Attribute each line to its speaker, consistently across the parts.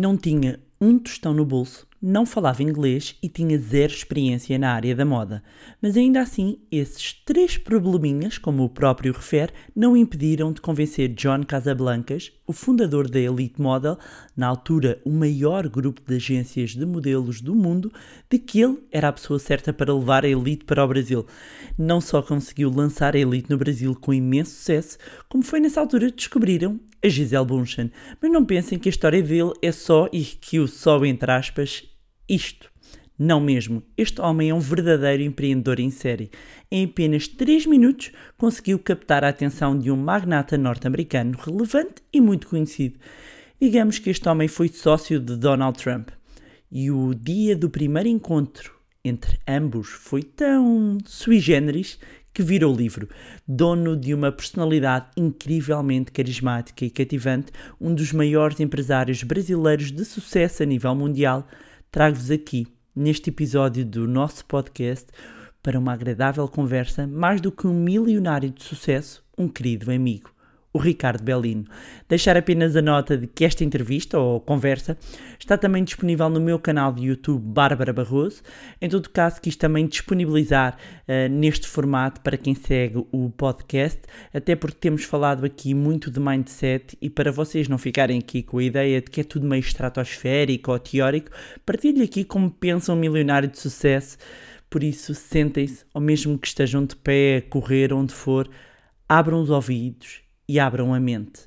Speaker 1: Não tinha um tostão no bolso, não falava inglês e tinha zero experiência na área da moda. Mas ainda assim, esses três probleminhas, como o próprio refere, não impediram de convencer John Casablancas, o fundador da Elite Model, na altura o maior grupo de agências de modelos do mundo, de que ele era a pessoa certa para levar a Elite para o Brasil. Não só conseguiu lançar a Elite no Brasil com imenso sucesso, como foi nessa altura que descobriram a Gisele Bunchen. Mas não pensem que a história dele é só, e que o só entre aspas, isto. Não mesmo, este homem é um verdadeiro empreendedor em série. Em apenas 3 minutos conseguiu captar a atenção de um magnata norte-americano relevante e muito conhecido. Digamos que este homem foi sócio de Donald Trump. E o dia do primeiro encontro entre ambos foi tão sui generis que virou livro. Dono de uma personalidade incrivelmente carismática e cativante, um dos maiores empresários brasileiros de sucesso a nível mundial, trago-vos aqui, neste episódio do nosso podcast, para uma agradável conversa, mais do que um milionário de sucesso, um querido amigo o Ricardo Bellino. Deixar apenas a nota de que esta entrevista ou conversa está também disponível no meu canal de YouTube Bárbara Barroso. Em todo caso, quis também disponibilizar uh, neste formato para quem segue o podcast, até porque temos falado aqui muito de mindset e para vocês não ficarem aqui com a ideia de que é tudo meio estratosférico ou teórico, partilho aqui como pensa um milionário de sucesso. Por isso, sentem-se, ou mesmo que estejam de pé, a correr, onde for, abram os ouvidos e abram a mente.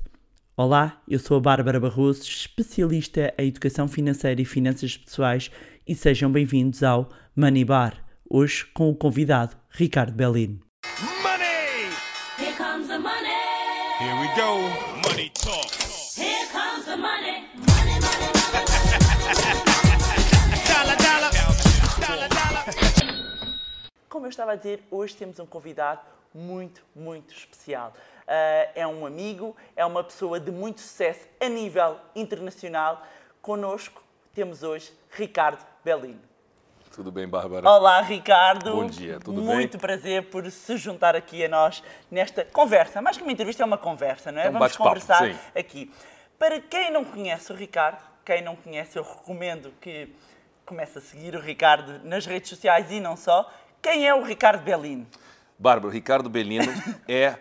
Speaker 1: Olá, eu sou a Bárbara Barroso, especialista em educação financeira e finanças pessoais e sejam bem-vindos ao Money Bar, hoje com o convidado Ricardo Bellino. Money! Here comes the money! Here we go! Money talk! Here comes the money! Money, money, money! Como eu estava a dizer, hoje temos um convidado muito, muito especial. Uh, é um amigo, é uma pessoa de muito sucesso a nível internacional. Conosco temos hoje Ricardo Bellino.
Speaker 2: Tudo bem, Bárbara?
Speaker 1: Olá, Ricardo.
Speaker 2: Bom dia, tudo
Speaker 1: Muito bem? Muito prazer por se juntar aqui a nós nesta conversa. Mais que uma entrevista, é uma conversa, não é?
Speaker 2: é um
Speaker 1: Vamos conversar
Speaker 2: sim.
Speaker 1: aqui. Para quem não conhece o Ricardo, quem não conhece, eu recomendo que comece a seguir o Ricardo nas redes sociais e não só. Quem é o Ricardo Bellino?
Speaker 2: Bárbara, o Ricardo Bellino é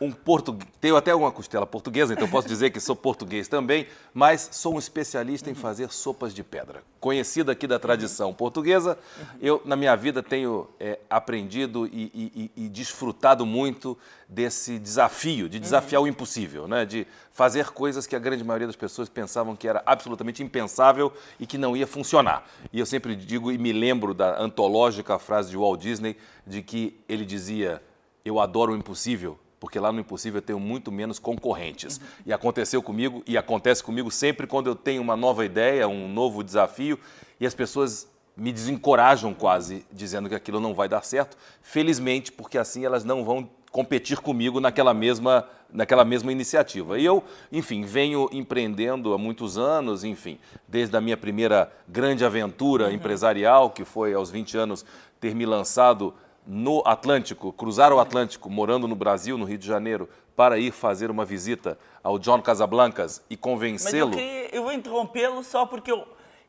Speaker 2: um português, tenho até uma costela portuguesa, então posso dizer que sou português também, mas sou um especialista em fazer sopas de pedra. Conhecido aqui da tradição portuguesa, eu na minha vida tenho é, aprendido e, e, e, desfrutado muito desse desafio, de desafiar o impossível, né? de fazer coisas que a grande maioria das pessoas pensavam que era absolutamente impensável e que não ia funcionar. E eu sempre digo e me lembro da antológica frase de Walt Disney de que ele dizia: Eu adoro o impossível porque lá no Impossível eu tenho muito menos concorrentes. Uhum. E aconteceu comigo, e acontece comigo sempre quando eu tenho uma nova ideia, um novo desafio, e as pessoas me desencorajam quase, dizendo que aquilo não vai dar certo. Felizmente, porque assim elas não vão competir comigo naquela mesma, naquela mesma iniciativa. E eu, enfim, venho empreendendo há muitos anos, enfim, desde a minha primeira grande aventura uhum. empresarial, que foi aos 20 anos ter me lançado no Atlântico, cruzar o Atlântico, morando no Brasil, no Rio de Janeiro, para ir fazer uma visita ao John Casablancas e convencê-lo.
Speaker 1: Mas eu, queria, eu vou interrompê-lo só porque eu,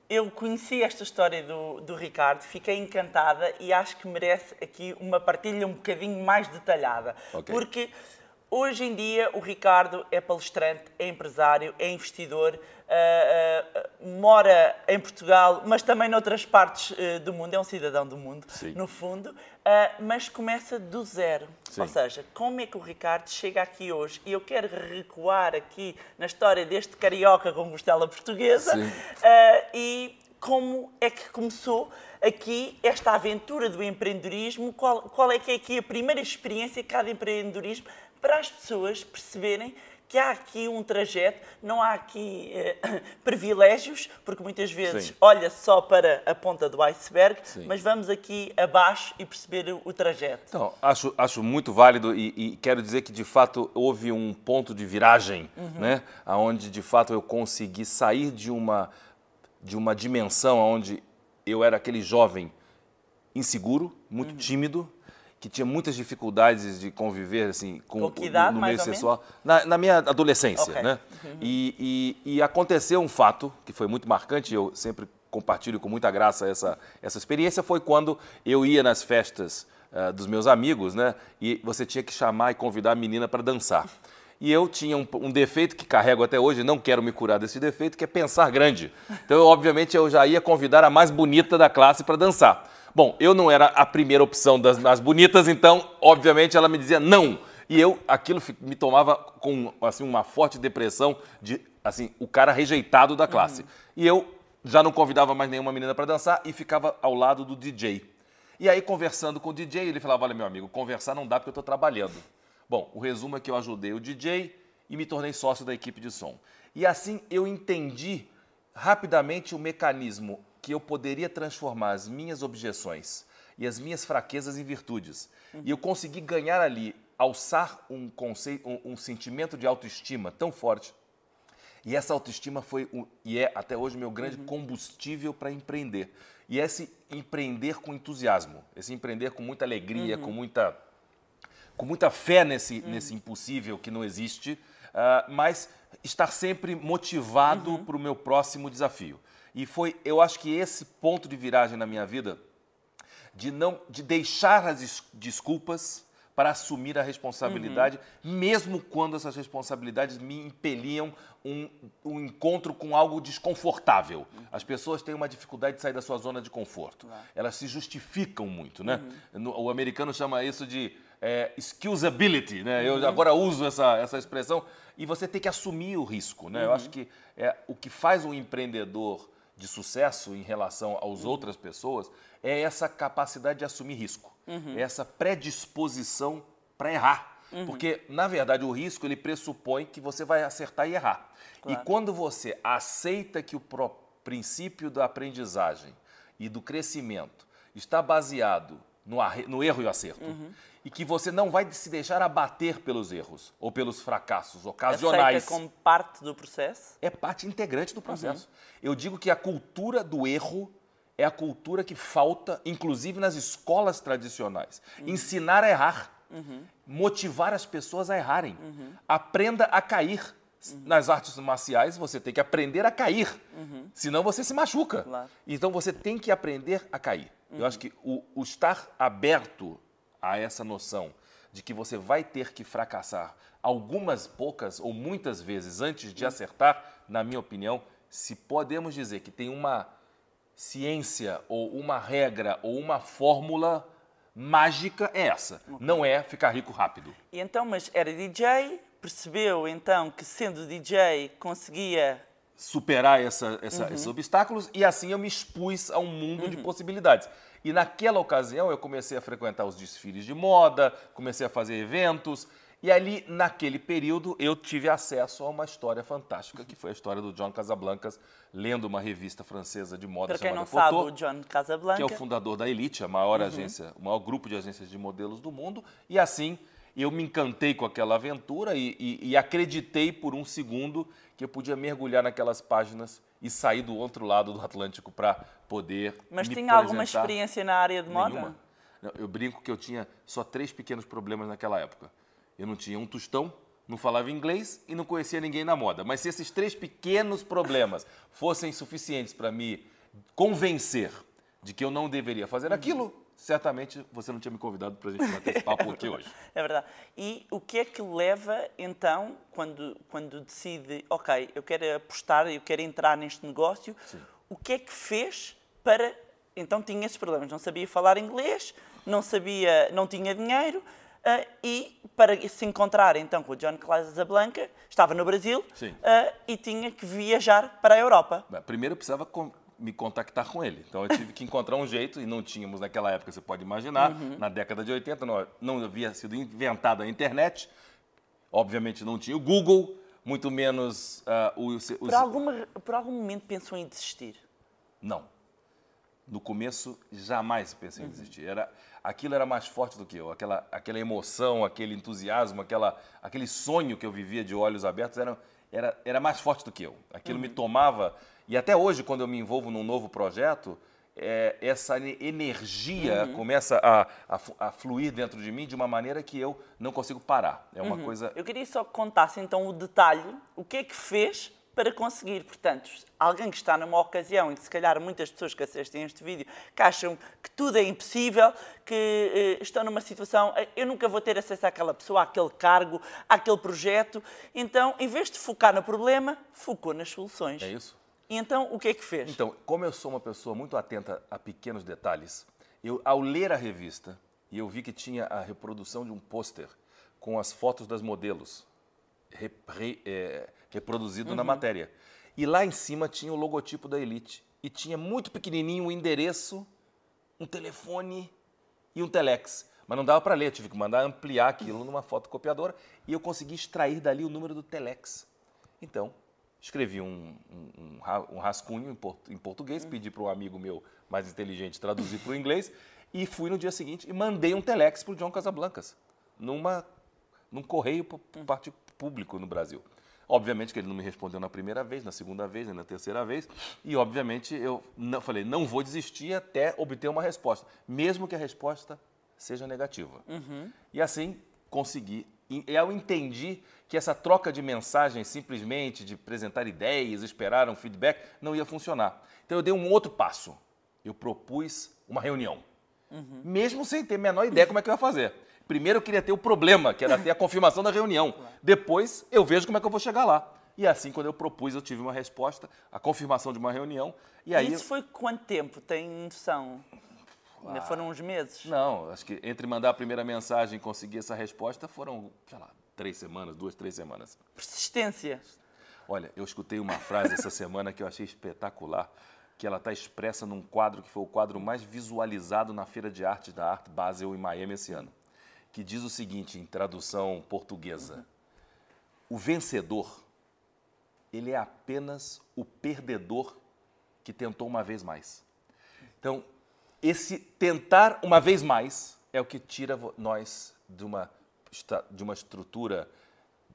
Speaker 1: eu conheci esta história do, do Ricardo, fiquei encantada e acho que merece aqui uma partilha um bocadinho mais detalhada. Okay. Porque hoje em dia o Ricardo é palestrante, é empresário, é investidor uh, uh, mora em Portugal, mas também noutras partes uh, do mundo, é um cidadão do mundo, Sim. no fundo, mas começa do zero. Sim. Ou seja, como é que o Ricardo chega aqui hoje? E eu quero recuar aqui na história deste carioca com costela portuguesa e como é que começou aqui esta aventura do empreendedorismo, qual, qual é que é aqui a primeira experiência de cada empreendedorismo para as pessoas perceberem que há aqui um trajeto, não há aqui eh, privilégios, porque muitas vezes Sim. olha só para a ponta do iceberg, Sim. mas vamos aqui abaixo e perceber o, o trajeto.
Speaker 2: Então, acho, acho muito válido e, e, quero dizer que de fato houve um ponto de viragem, uhum. né, onde de fato eu consegui sair de uma, de uma dimensão onde eu era aquele jovem inseguro, muito uhum. tímido, que tinha muitas dificuldades de conviver assim com,
Speaker 1: Com que idade,
Speaker 2: no, meio sexual na, na minha adolescência,
Speaker 1: Ok.
Speaker 2: né? E, e- e aconteceu um fato que foi muito marcante. Eu sempre compartilho com muita graça essa essa experiência. Foi quando eu ia nas festas ah, dos meus amigos, né? E você tinha que chamar e convidar a menina para dançar. E eu tinha um, um defeito que carrego até hoje, não quero me curar desse defeito, que é pensar grande. Então, eu, obviamente, eu já ia convidar a mais bonita da classe para dançar. Bom, eu não era a primeira opção das mais bonitas, então, obviamente, ela me dizia não. E eu, aquilo me tomava com assim, uma forte depressão de assim, o cara rejeitado da classe. E eu já não convidava mais nenhuma menina para dançar e ficava ao lado do DJ. E aí, conversando com o DJ, ele falava: Olha, meu amigo, conversar não dá porque eu estou trabalhando. Bom, o resumo é que eu ajudei o DJ e me tornei sócio da equipe de som. E assim eu entendi rapidamente o mecanismo que eu poderia transformar as minhas objeções e as minhas fraquezas em virtudes. E eu consegui ganhar ali, alçar um, conceito, um, um sentimento de autoestima tão forte e essa autoestima foi o- e é até hoje meu grande combustível para empreender. E esse empreender com entusiasmo, esse empreender com muita alegria, com muita com muita fé nesse, nesse impossível que não existe, ah, mas estar sempre motivado para o meu próximo desafio. E foi, eu acho que esse ponto de viragem na minha vida de não de deixar as des- desculpas para assumir a responsabilidade, mesmo quando essas responsabilidades me impeliam um, um encontro com algo desconfortável. As pessoas têm uma dificuldade de sair da sua zona de conforto. Elas se justificam muito, né? No- o americano chama isso de é, excusability, né? Eu agora uso essa, essa expressão. E você tem que assumir o risco, né? Eu acho que é, o que faz um empreendedor de sucesso em relação às outras pessoas é essa capacidade de assumir risco, é essa predisposição para errar. Porque, na verdade, o risco ele pressupõe que você vai acertar e errar.
Speaker 1: Claro.
Speaker 2: E quando você aceita que o princípio da aprendizagem e do crescimento está baseado no, no erro e o acerto, e que você não vai se deixar abater pelos erros ou pelos fracassos ocasionais
Speaker 1: Aceita como parte do processo?
Speaker 2: é parte integrante do processo. Eu digo que a cultura do erro é a cultura que falta, inclusive nas escolas tradicionais. Ensinar a errar, motivar as pessoas a errarem. Aprenda a cair. Nas artes marciais, você tem que aprender a cair, senão você se machuca.
Speaker 1: Claro.
Speaker 2: Então você tem que aprender a cair. Eu acho que o, o estar aberto a essa noção de que você vai ter que fracassar algumas poucas ou muitas vezes antes de acertar, na minha opinião, se podemos dizer que tem uma ciência ou uma regra ou uma fórmula mágica, é essa. Não é ficar rico rápido.
Speaker 1: E então, mas era DJ, percebeu então que sendo DJ conseguia
Speaker 2: superar essa, essa- esses obstáculos e assim eu me expus a um mundo de possibilidades. E naquela ocasião eu comecei a frequentar os desfiles de moda, comecei a fazer eventos e ali naquele período eu tive acesso a uma história fantástica que foi a história do John Casablancas lendo uma revista francesa de moda
Speaker 1: Para quem
Speaker 2: chamada
Speaker 1: não sabe, o John Casablanca.
Speaker 2: que é o fundador da Elite, a maior agência, o maior grupo de agências de modelos do mundo. E assim eu me encantei com aquela aventura e, e- e acreditei por um segundo que eu podia mergulhar naquelas páginas e sair do outro lado do Atlântico para poder.
Speaker 1: Mas tinha alguma experiência na área de moda?
Speaker 2: Nenhuma. Eu brinco que eu tinha só três pequenos problemas naquela época. Eu não tinha um tostão, não falava inglês e não conhecia ninguém na moda. Mas se esses três pequenos problemas fossem suficientes para me convencer de que eu não deveria fazer aquilo, certamente você não tinha me convidado para a gente bater esse papo aqui hoje.
Speaker 1: É verdade. E o que é que leva, então, quando, quando decide, ok, eu quero apostar, eu quero entrar neste negócio, o que é que fez para. Então tinha esses problemas, não sabia falar inglês, não sabia, não tinha dinheiro, ah, e para se encontrar então com o John Casablanca, estava no Brasil ah, e tinha que viajar para a Europa.
Speaker 2: Bem, Primeiro eu precisava com- me contactar com ele. Então eu tive que encontrar um jeito, e não tínhamos naquela época, você pode imaginar, na década de 80, não, não havia sido inventada a internet, obviamente não tinha o Google, muito menos ah, os, os-
Speaker 1: Por, alguma, por algum momento pensou em desistir?
Speaker 2: Não. No começo, jamais pensei em desistir. Era, aquilo era mais forte do que eu. Aquela, aquela emoção, aquele entusiasmo, aquela, aquele sonho que eu vivia de olhos abertos era, era, era mais forte do que eu. Aquilo me tomava. E até hoje, quando eu me envolvo num novo projeto, é, essa energia uhum. começa a, a, a, fluir dentro de mim de uma maneira que eu não consigo parar. É uma uhum. coisa.
Speaker 1: Eu queria só que contasse então o detalhe, o que é que fez para conseguir. Portanto, alguém que está numa ocasião em que se calhar muitas pessoas que assistem este vídeo que acham que tudo é impossível, que eh, estão numa situação, eh, eu nunca vou ter acesso àquela pessoa, àquele cargo, àquele projeto. Então, em vez de focar no problema, focou nas soluções.
Speaker 2: É isso.
Speaker 1: E então, o que é que fez?
Speaker 2: Então, como eu sou uma pessoa muito atenta a pequenos detalhes, eu, ao ler a revista, e eu vi que tinha a reprodução de um pôster com as fotos das modelos é, reproduzido uhum. na matéria. E lá em cima tinha o logotipo da Elite. E tinha muito pequenininho o um endereço, um telefone e um telex. Mas não dava para ler, tive que mandar ampliar aquilo numa fotocopiadora e eu consegui extrair dali o número do telex. Então, escrevi um, um, um rascunho em, em português, hum. pedi para um amigo meu mais inteligente traduzir para o inglês e fui no dia seguinte e mandei um telex para o John Casablancas, numa, num correio por hum. parte público no Brasil. Obviamente que ele não me respondeu na primeira vez, na segunda vez, nem na terceira vez. E, obviamente, eu não, falei, não vou desistir até obter uma resposta, mesmo que a resposta seja negativa. Uhum. E assim consegui. E eu entendi que essa troca de mensagens, simplesmente de apresentar ideias, esperar um feedback, não ia funcionar. Então eu dei um outro passo. Eu propus uma reunião. Uhum. Mesmo sem ter a menor ideia como é que eu ia fazer. Primeiro eu queria ter o problema, que era ter a confirmação da reunião. Depois eu vejo como é que eu vou chegar lá. E assim, quando eu propus, eu tive uma resposta, a confirmação de uma reunião. E aí
Speaker 1: Isso foi quanto tempo? Tem noção? Ainda foram uns meses?
Speaker 2: Não, acho que entre mandar a primeira mensagem e conseguir essa resposta foram, sei lá, três semanas, duas, três semanas.
Speaker 1: Persistência.
Speaker 2: Olha, eu escutei uma frase essa semana que eu achei espetacular, que ela está expressa num quadro que foi o quadro mais visualizado na Feira de Arte da Art Basel em Miami esse ano, que diz o seguinte, em tradução portuguesa: O vencedor, ele é apenas o perdedor que tentou uma vez mais. Então, esse tentar uma vez mais é o que tira nós de uma, de uma estrutura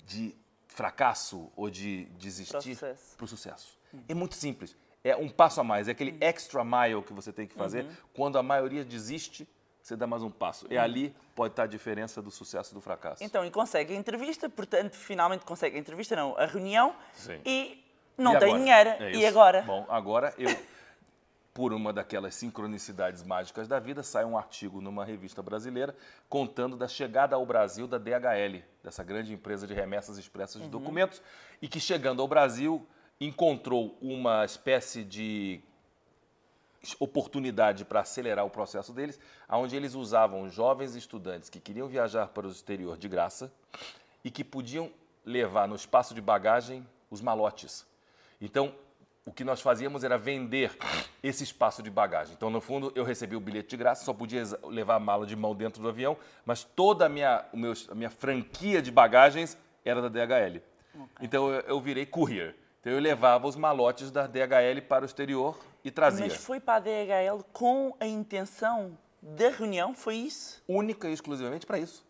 Speaker 2: de fracasso ou de desistir para o sucesso. Uhum. É muito simples. É um passo a mais. É aquele uhum. extra mile que você tem que fazer. Uhum. Quando a maioria desiste, você dá mais um passo. Uhum. ali pode estar a diferença do sucesso e do fracasso.
Speaker 1: Então, e consegue a entrevista, portanto, finalmente consegue a entrevista, não, a reunião, Sim. e não e tem dinheiro. É e agora?
Speaker 2: Bom, agora eu por uma daquelas sincronicidades mágicas da vida, sai um artigo numa revista brasileira contando da chegada ao Brasil da DHL, dessa grande empresa de remessas expressas de uhum. documentos, e que chegando ao Brasil encontrou uma espécie de oportunidade para acelerar o processo deles, onde eles usavam jovens estudantes que queriam viajar para o exterior de graça e que podiam levar no espaço de bagagem os malotes. Então, o que nós fazíamos era vender esse espaço de bagagem. Então, no fundo, eu recebi o bilhete de graça, só podia levar a mala de mão dentro do avião, mas toda a minha, o meu, a minha franquia de bagagens era da DHL. Okay. Então, eu, eu, virei courier. Então, eu levava os malotes da DHL para o exterior e trazia.
Speaker 1: Mas foi para a DHL com a intenção da reunião, foi isso?
Speaker 2: Única e exclusivamente para isso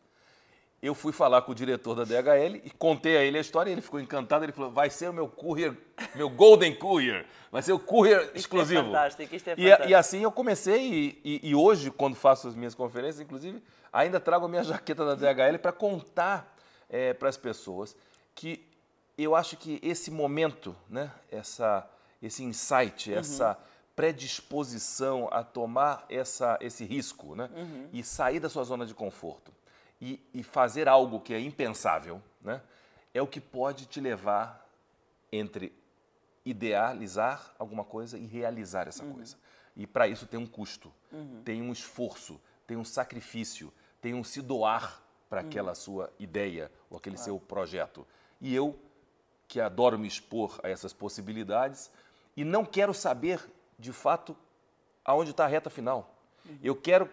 Speaker 2: eu fui falar com o diretor da DHL e contei a ele a história e ele ficou encantado. Ele falou: vai ser o meu courier, meu Golden Courier, vai ser o courier isto é exclusivo. É
Speaker 1: fantástico, isto é
Speaker 2: fantástico. E, e assim eu comecei e, e, e, hoje, quando faço as minhas conferências, inclusive, ainda trago a minha jaqueta da DHL para contar é, para as pessoas que eu acho que esse momento, né, essa, esse insight, uhum. essa predisposição a tomar essa, esse risco né, uhum. e sair da sua zona de conforto e, e fazer algo que é impensável, né, é o que pode te levar entre idealizar alguma coisa e realizar essa uhum. coisa. E para isso tem um custo, uhum. tem um esforço, tem um sacrifício, tem um se doar para uhum. aquela sua ideia ou aquele seu projeto. E eu, que adoro me expor a essas possibilidades e não quero saber, de fato, aonde está a reta final. Uhum. Eu quero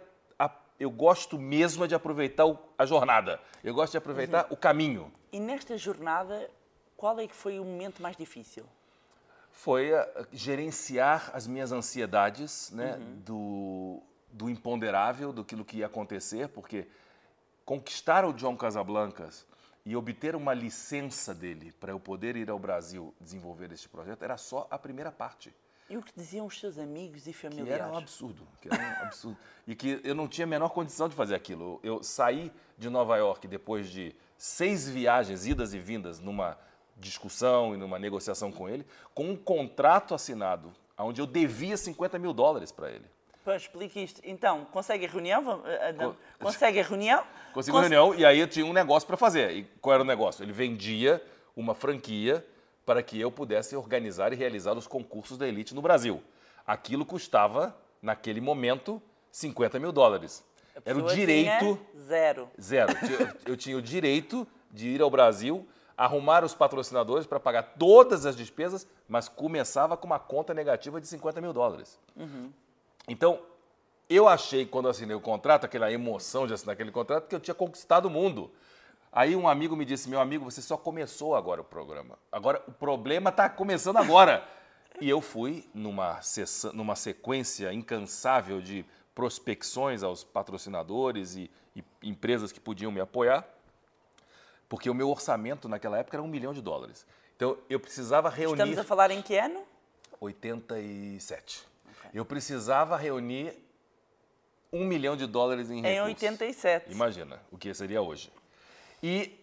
Speaker 2: eu gosto mesmo de aproveitar a jornada. Eu gosto de aproveitar uhum. o caminho.
Speaker 1: E nesta jornada, qual é que foi o momento mais difícil?
Speaker 2: Foi uh, gerenciar as minhas ansiedades, né, uhum. do, do imponderável, do que ia acontecer, porque conquistar o John Casablancas e obter uma licença dele para eu poder ir ao Brasil desenvolver este projeto era só a primeira parte.
Speaker 1: E o que diziam os seus amigos e
Speaker 2: Que
Speaker 1: familiares?
Speaker 2: era um absurdo, que era um absurdo. E que eu não tinha a menor condição de fazer aquilo. Eu saí de Nova York depois de seis viagens, idas e vindas, numa discussão e numa negociação com ele, com um contrato assinado, onde eu devia 50 mil dólares para ele.
Speaker 1: Pois, explique isto. Então, consegue a reunião? Não.
Speaker 2: Co-
Speaker 1: Consegue a reunião?
Speaker 2: Consegui
Speaker 1: Cons-
Speaker 2: uma reunião e aí eu tinha um negócio para fazer. E qual era o negócio? Ele vendia uma franquia para que eu pudesse organizar e realizar os concursos da elite no Brasil. Aquilo custava, naquele momento, 50 mil dólares.
Speaker 1: A
Speaker 2: Era o direito.
Speaker 1: Zero.
Speaker 2: Zero. Eu- Eu tinha o direito de ir ao Brasil, arrumar os patrocinadores para pagar todas as despesas, mas começava com uma conta negativa de 50 mil dólares. Então, eu achei, quando assinei o contrato, aquela emoção de assinar aquele contrato, que eu tinha conquistado o mundo. Aí um amigo me disse, meu amigo, você só começou agora o programa. Agora, o problema está começando agora. E eu fui numa, numa sequência incansável de prospecções aos patrocinadores e, e empresas que podiam me apoiar, porque o meu orçamento naquela época era um milhão de dólares. Então, eu precisava reunir...
Speaker 1: Estamos a falar em que ano?
Speaker 2: 87. Eu precisava reunir um milhão de dólares em
Speaker 1: Em
Speaker 2: recursos.
Speaker 1: 87.
Speaker 2: Imagina o que seria hoje. E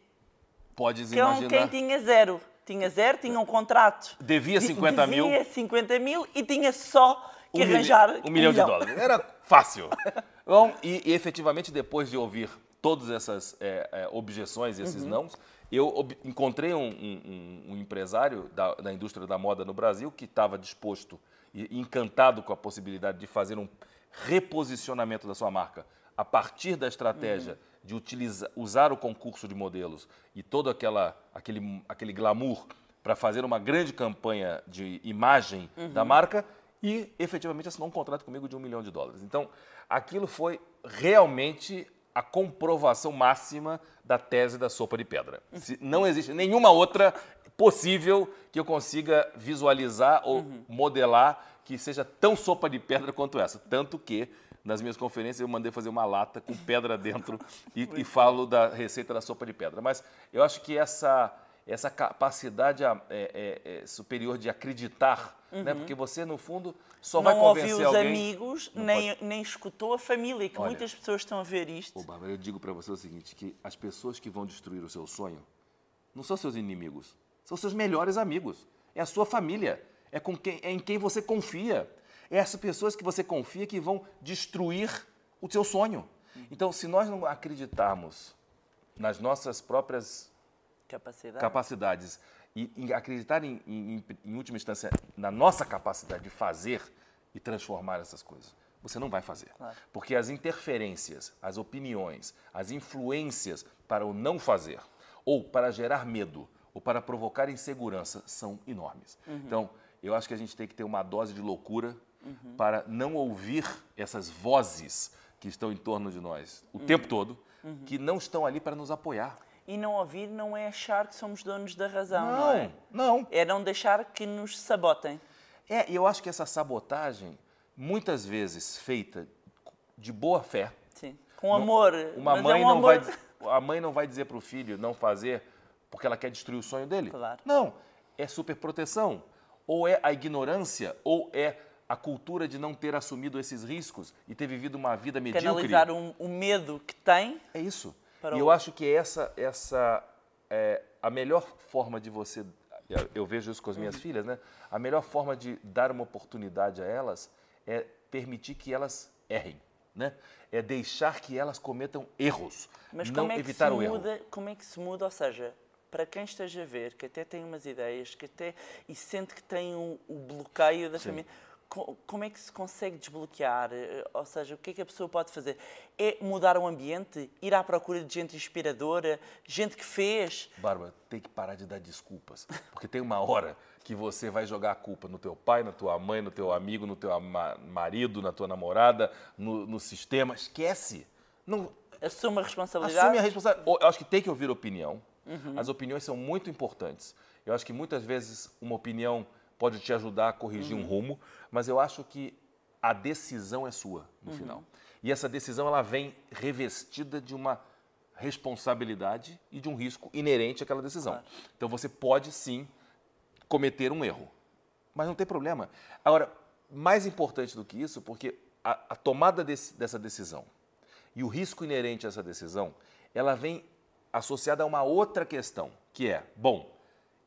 Speaker 2: podes
Speaker 1: Então,
Speaker 2: imaginar.
Speaker 1: quem tinha zero? Tinha zero, tinha um contrato.
Speaker 2: Devia
Speaker 1: De-
Speaker 2: 50 mil.
Speaker 1: Devia 50 mil e tinha só que
Speaker 2: um milhão-
Speaker 1: arranjar
Speaker 2: um milhão de dólares. Era fácil. Bom, e, e efetivamente, depois de ouvir todas essas é, é, objeções e esses
Speaker 1: Uhum.
Speaker 2: nãos, eu encontrei um, um- um- empresário da, da indústria da moda no Brasil que estava disposto encantado com a possibilidade de fazer um reposicionamento da sua marca a partir da estratégia
Speaker 1: Uhum.
Speaker 2: de utilizar, usar o concurso de modelos e todo aquela, aquele, aquele glamour para fazer uma grande campanha de imagem da marca e efetivamente assinou um contrato comigo de um milhão de dólares. Então, aquilo foi realmente a comprovação máxima da tese da sopa de pedra. Se não existe nenhuma outra possível que eu consiga visualizar ou modelar que seja tão sopa de pedra quanto essa. Tanto que nas minhas conferências eu mandei fazer uma lata com pedra dentro e, e falo da receita da sopa de pedra. Mas eu acho que essa, essa capacidade é, é, é, superior de acreditar, né? porque você, no fundo, só vai
Speaker 1: Não
Speaker 2: convencer
Speaker 1: ouviu os
Speaker 2: alguém...
Speaker 1: amigos,
Speaker 2: Não
Speaker 1: nem, nem escutou a família, que
Speaker 2: Olha.
Speaker 1: muitas pessoas estão a ver isto.
Speaker 2: Ô, Bárbara, eu digo para você o seguinte, que as pessoas que vão destruir o seu sonho não são seus inimigos, são seus melhores amigos. É a sua família, é, com quem, é em quem você confia. É essas pessoas que você confia que vão destruir o seu sonho. Então, se nós não acreditarmos nas nossas próprias
Speaker 1: Capacidade.
Speaker 2: capacidades e, e acreditar em, em- em última instância na nossa capacidade de fazer e transformar essas coisas, você não vai fazer.
Speaker 1: Claro.
Speaker 2: Porque as interferências, as opiniões, as influências para o não fazer, ou para gerar medo, ou para provocar insegurança, são enormes. Então, eu acho que a gente tem que ter uma dose de loucura para não ouvir essas vozes que estão em torno de nós o tempo todo, que não estão ali para nos apoiar.
Speaker 1: E não ouvir não é achar que somos donos da razão, não, é?
Speaker 2: não.
Speaker 1: É não deixar que nos sabotem.
Speaker 2: É, e eu acho que essa sabotagem, muitas vezes feita de boa fé,
Speaker 1: Sim. Com amor.
Speaker 2: uma
Speaker 1: mas
Speaker 2: mãe
Speaker 1: é um
Speaker 2: não
Speaker 1: amor...
Speaker 2: vai, a mãe não vai dizer para o filho não fazer porque ela quer destruir o sonho dele.
Speaker 1: Claro.
Speaker 2: Não, é superproteção. Ou é a ignorância, ou é a cultura de não ter assumido esses riscos e ter vivido uma vida medíocre.
Speaker 1: Canalizar o, o medo que tem.
Speaker 2: É isso.
Speaker 1: Para
Speaker 2: e eu acho que essa, essa é a melhor forma de você. eu- vejo isso com as minhas
Speaker 1: Uhum.
Speaker 2: filhas, né? A melhor forma de dar uma oportunidade a elas é permitir que elas errem, né? É deixar que elas cometam erros,
Speaker 1: Mas
Speaker 2: não
Speaker 1: como é que
Speaker 2: evitar
Speaker 1: se
Speaker 2: o erro.
Speaker 1: muda? Como é que se muda? Ou seja, para quem esteja a ver, que até tem umas ideias, que até e sente que tem o, o bloqueio da
Speaker 2: Sim.
Speaker 1: família, como é que se consegue desbloquear? Eh, Ou seja, o que é que a pessoa pode fazer? É mudar o ambiente, ir à procura de gente inspiradora, gente que fez.
Speaker 2: Bárbara, tem que parar de dar desculpas, porque tem uma hora que você vai jogar a culpa no teu pai, na tua mãe, no teu amigo, no teu marido, na tua namorada, no, no sistema. Esquece. Não,
Speaker 1: Assume a responsabilidade.
Speaker 2: Assume a responsabilidade. Eu acho que tem que ouvir opinião. As opiniões são muito importantes. Eu acho que muitas vezes uma opinião pode te ajudar a corrigir um rumo, mas eu acho que a decisão é sua no final. E essa decisão ela vem revestida de uma responsabilidade e de um risco inerente àquela decisão.
Speaker 1: Claro.
Speaker 2: Então você pode sim cometer um erro. Mas não tem problema. Agora, mais importante do que isso, porque a, a tomada desse, dessa decisão e o risco inerente a essa decisão, ela vem associada a uma outra questão, que é, bom,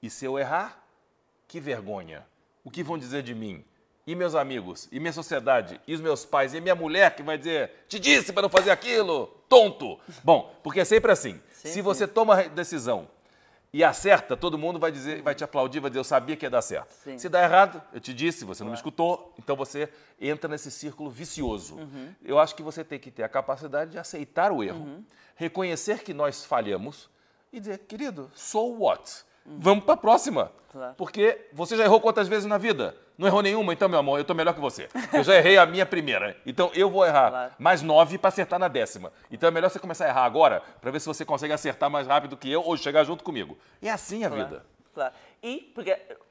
Speaker 2: e se eu errar, que vergonha. O que vão dizer de mim? E meus amigos? E minha sociedade? E os meus pais? E minha mulher que vai dizer, te disse para não fazer aquilo, tonto. Bom, porque é sempre assim. Sim, se você toma a decisão e acerta, todo mundo vai dizer, vai te aplaudir, vai dizer, eu sabia que ia dar certo. Sim. Se dá errado, eu te disse, você não me escutou, então você entra nesse círculo vicioso. Uhum. Eu acho que você tem que ter a capacidade de aceitar o erro, uhum. reconhecer que nós falhamos e dizer, querido, so what? Vamos para a próxima. Claro. Porque você já errou quantas vezes na vida? Não errou nenhuma, então, meu amor, eu estou melhor que você. Eu já errei a minha primeira. Então eu vou errar claro. mais nove para acertar na décima. Então é melhor você começar a errar agora para ver se você consegue acertar mais rápido que eu ou chegar junto comigo. É assim a
Speaker 1: claro.
Speaker 2: vida.
Speaker 1: Claro. E,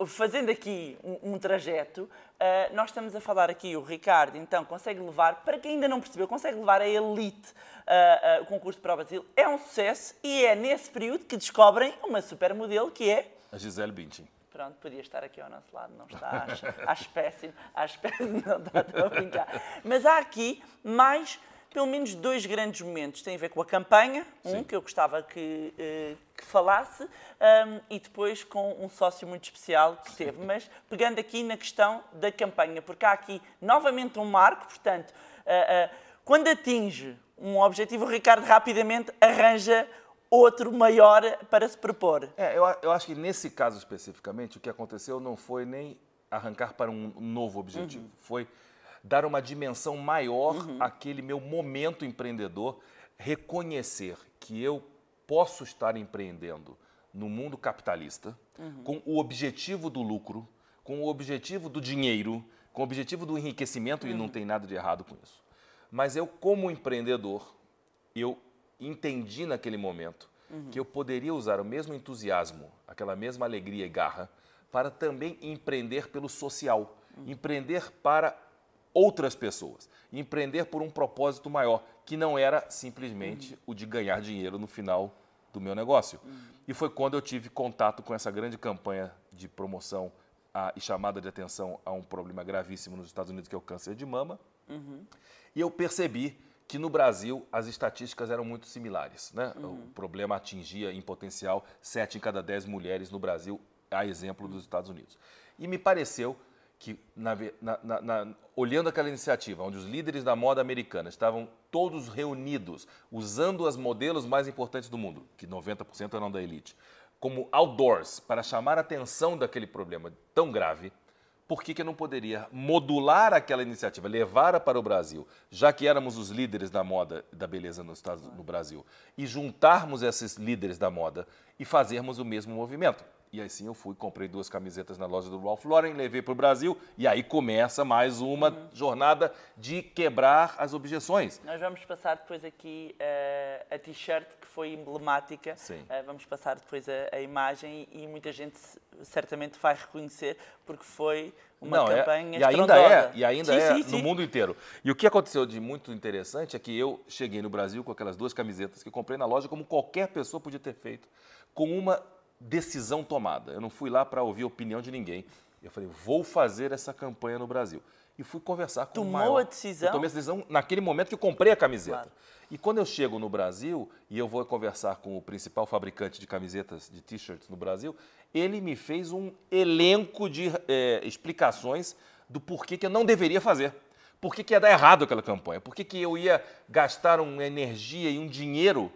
Speaker 1: fazendo aqui um, um trajeto, uh, nós estamos a falar aqui, o Ricardo, então, consegue levar, para quem ainda não percebeu, consegue levar a elite uh, uh, o concurso para o Brasil. É um sucesso e é nesse período que descobrem uma supermodelo que é...
Speaker 2: A Gisele Bündchen
Speaker 1: pronto, podia estar aqui ao nosso lado, não está, acho, péssimo, acho péssimo, não está a brincar. Mas há aqui mais, pelo menos, dois grandes momentos. Tem a ver com a campanha, um Sim. que eu gostava que, uh, que falasse, um, e depois com um sócio muito especial que teve. Mas pegando aqui na questão da campanha, porque há aqui novamente um marco, portanto, uh, uh, quando atinge um objetivo, o Ricardo rapidamente arranja outro maior para se propor.
Speaker 2: É, eu, eu acho que nesse caso especificamente, o que aconteceu não foi nem arrancar para um novo objetivo, uhum. foi dar uma dimensão maior uhum. àquele meu momento empreendedor, reconhecer que eu posso estar empreendendo no mundo capitalista uhum. com o objetivo do lucro, com o objetivo do dinheiro, com o objetivo do enriquecimento e não uhum. tem nada de errado com isso. Mas eu como empreendedor, eu entendi naquele momento uhum. que eu poderia usar o mesmo entusiasmo, aquela mesma alegria e garra, para também empreender pelo social, uhum. empreender para outras pessoas, empreender por um propósito maior, que não era simplesmente uhum. o de ganhar dinheiro no final do meu negócio. Uhum. E foi quando eu tive contato com essa grande campanha de promoção a, e chamada de atenção a um problema gravíssimo nos Estados Unidos, que é o câncer de mama. Uhum. E eu percebi que no Brasil as estatísticas eram muito similares. Né? Uhum. O problema atingia, em potencial, 7 em cada 10 mulheres no Brasil, a exemplo dos Estados Unidos. E me pareceu que, na, na, na, olhando aquela iniciativa, onde os líderes da moda americana estavam todos reunidos, usando os modelos mais importantes do mundo, que 90% eram da elite, como outdoors, para chamar a atenção daquele problema tão grave, por que, que não poderia modular aquela iniciativa, levá-la para o Brasil, já que éramos os líderes da moda da beleza no, Estado, no Brasil, e juntarmos esses líderes da moda e fazermos o mesmo movimento? E assim eu fui, comprei duas camisetas na loja do Ralph Lauren, levei para o Brasil e aí começa mais uma uhum. jornada de quebrar as objeções.
Speaker 1: Nós vamos passar depois aqui uh, a t-shirt que foi emblemática.
Speaker 2: Sim.
Speaker 1: Uh, vamos passar depois a, a, imagem e muita gente certamente vai reconhecer porque foi uma Não, é, campanha
Speaker 2: é, e ainda é e ainda sim, é sim, no sim. mundo inteiro. E o que aconteceu de muito interessante é que eu cheguei no Brasil com aquelas duas camisetas que comprei na loja como qualquer pessoa podia ter feito, com uma decisão tomada. Eu não fui lá para ouvir a opinião de ninguém. Eu falei, vou fazer essa campanha no Brasil. E fui conversar com
Speaker 1: Tomou
Speaker 2: o maior...
Speaker 1: a decisão?
Speaker 2: Eu tomei essa decisão naquele momento que eu comprei a camiseta. Claro. E quando eu chego no Brasil e eu vou conversar com o principal fabricante de camisetas, de t-shirts no Brasil, ele me fez um elenco de é, explicações do porquê que eu não deveria fazer. Por que, que ia dar errado aquela campanha? Por que, que eu ia gastar uma energia e um dinheiro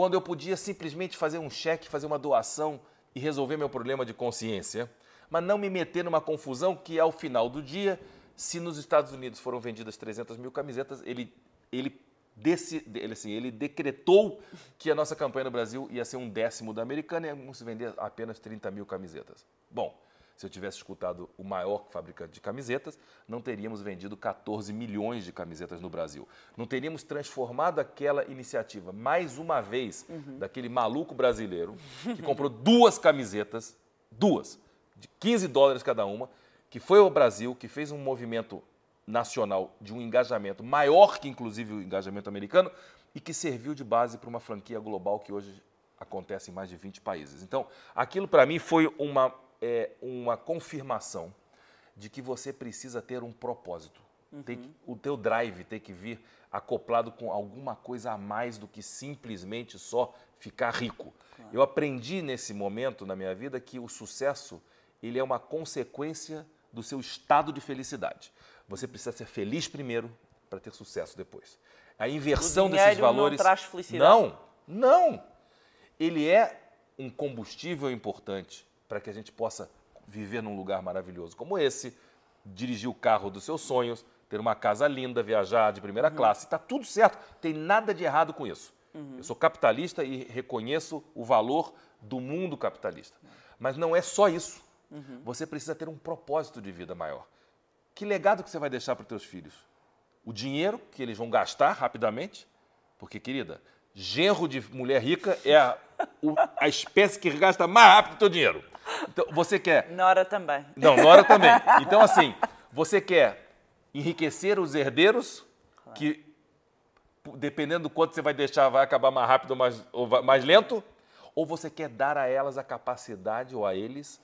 Speaker 2: quando eu podia simplesmente fazer um cheque, fazer uma doação e resolver meu problema de consciência, mas não me meter numa confusão que, ao final do dia, se nos Estados Unidos foram vendidas 300 mil camisetas, ele, ele, desse, ele, assim, ele decretou que a nossa campanha no Brasil ia ser um décimo da americana e ia se vender apenas 30 mil camisetas. Bom, se eu tivesse escutado o maior fabricante de camisetas, não teríamos vendido 14 milhões de camisetas no Brasil. Não teríamos transformado aquela iniciativa, mais uma vez, uhum. daquele maluco brasileiro que comprou duas camisetas, duas, de 15 dólares cada uma, que foi ao Brasil, que fez um movimento nacional de um engajamento maior que inclusive o engajamento americano e que serviu de base para uma franquia global que hoje acontece em mais de 20 países. Então, aquilo para mim foi uma é uma confirmação de que você precisa ter um propósito. Tem que- o teu drive tem que vir acoplado com alguma coisa a mais do que simplesmente só ficar rico. Eu aprendi nesse momento na minha vida que o sucesso ele é uma consequência do seu estado de felicidade. Você precisa ser feliz primeiro para ter sucesso depois. A inversão desses
Speaker 1: dinheiro não
Speaker 2: valores
Speaker 1: traz felicidade?
Speaker 2: Não, não. Ele é um combustível importante para que a gente possa viver num lugar maravilhoso como esse, dirigir o carro dos seus sonhos, ter uma casa linda, viajar de primeira classe. Está tudo certo, tem nada de errado com isso. Eu sou capitalista e reconheço o valor do mundo capitalista. Mas não é só isso. Você precisa ter um propósito de vida maior. Que legado que você vai deixar para os teus filhos? O dinheiro que eles vão gastar rapidamente? Porque, querida, genro de mulher rica é a, o- a espécie que gasta mais rápido o teu dinheiro. Então, você quer
Speaker 1: Nora também.
Speaker 2: não, Nora também. Então, assim, você quer enriquecer os herdeiros, que p- dependendo do quanto você vai deixar, vai acabar mais rápido ou mais, ou mais lento? Ou você quer dar a elas a capacidade, ou a eles,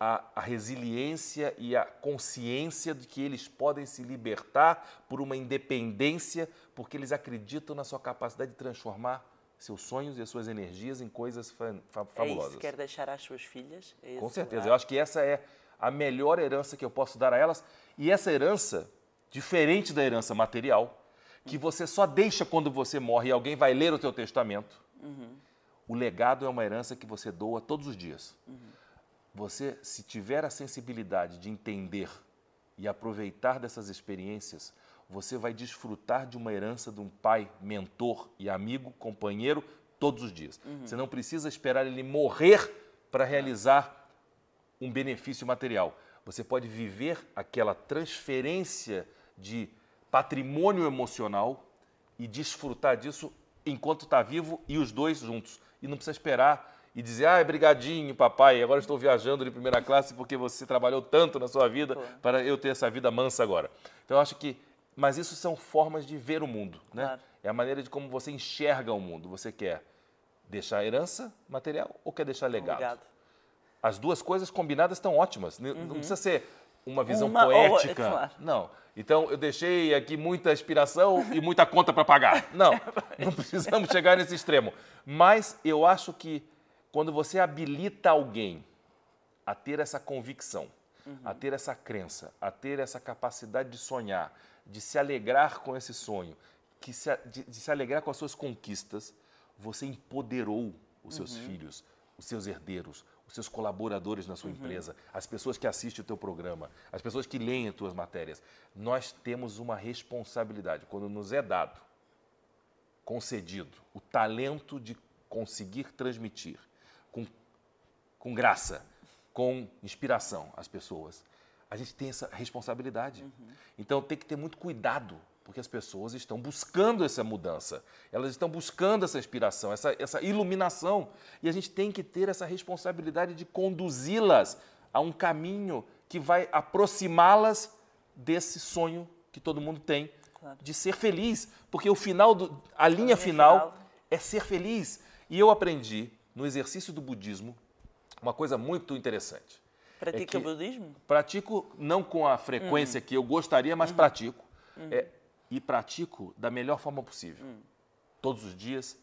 Speaker 2: a, a resiliência e a consciência de que eles podem se libertar por uma independência, porque eles acreditam na sua capacidade de transformar seus sonhos e as suas energias em coisas fa- fa-
Speaker 1: É isso
Speaker 2: fabulosas.
Speaker 1: que quer deixar às suas filhas? É
Speaker 2: Com certeza.
Speaker 1: lugar?
Speaker 2: Eu acho que essa é a melhor herança que eu posso dar a elas. E essa herança, diferente da herança material, que você só deixa quando você morre e alguém vai ler o teu testamento. O legado é uma herança que você doa todos os dias. Você, se tiver a sensibilidade de entender e aproveitar dessas experiências, você vai desfrutar de uma herança de um pai, mentor e amigo, companheiro, todos os dias. Você não precisa esperar ele morrer para realizar um benefício material. Você pode viver aquela transferência de patrimônio emocional e desfrutar disso enquanto está vivo e os dois juntos. E não precisa esperar e dizer, ah, brigadinho, papai, agora estou viajando de primeira classe porque você trabalhou tanto na sua vida para eu ter essa vida mansa agora. Então, eu acho que... Mas isso são formas de ver o mundo, né?
Speaker 1: Claro.
Speaker 2: É a maneira de como você enxerga o mundo. Você quer deixar herança material ou quer deixar legado?
Speaker 1: Legado.
Speaker 2: As duas coisas combinadas estão ótimas. N- Não precisa ser uma visão
Speaker 1: Uhum. Uma ou-
Speaker 2: poética.
Speaker 1: claro.
Speaker 2: Não. Então, eu deixei aqui muita inspiração e muita conta para pagar. Não, não precisamos chegar nesse extremo. Mas eu acho que quando você habilita alguém a ter essa convicção, a ter essa crença, a ter essa capacidade de sonhar, de se alegrar com esse sonho, que se, de, de se alegrar com as suas conquistas, você empoderou os seus filhos, os seus herdeiros, os seus colaboradores na sua empresa, as pessoas que assistem o teu programa, as pessoas que leem as tuas matérias. Nós temos uma responsabilidade. Quando nos é dado concedido o talento de conseguir transmitir com graça, com inspiração às pessoas, a gente tem essa responsabilidade. Então tem que ter muito cuidado, porque as pessoas estão buscando essa mudança, elas estão buscando essa inspiração, essa, essa iluminação, e a gente tem que ter essa responsabilidade de conduzi-las a um caminho que vai aproximá-las desse sonho que todo mundo tem
Speaker 1: Claro.
Speaker 2: de ser feliz, porque o final do, a linha
Speaker 1: linha
Speaker 2: final
Speaker 1: final.
Speaker 2: é ser feliz. E eu aprendi no exercício do budismo uma coisa muito interessante.
Speaker 1: Pratica
Speaker 2: É
Speaker 1: budismo?
Speaker 2: Pratico não com a frequência que eu gostaria, mas pratico. É, e pratico da melhor forma possível. Todos os dias,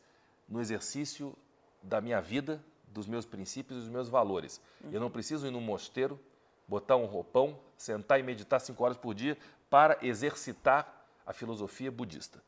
Speaker 2: no exercício da minha vida, dos meus princípios e dos meus valores. Eu não preciso ir num mosteiro, botar um roupão, sentar e meditar cinco horas por dia para exercitar a filosofia budista.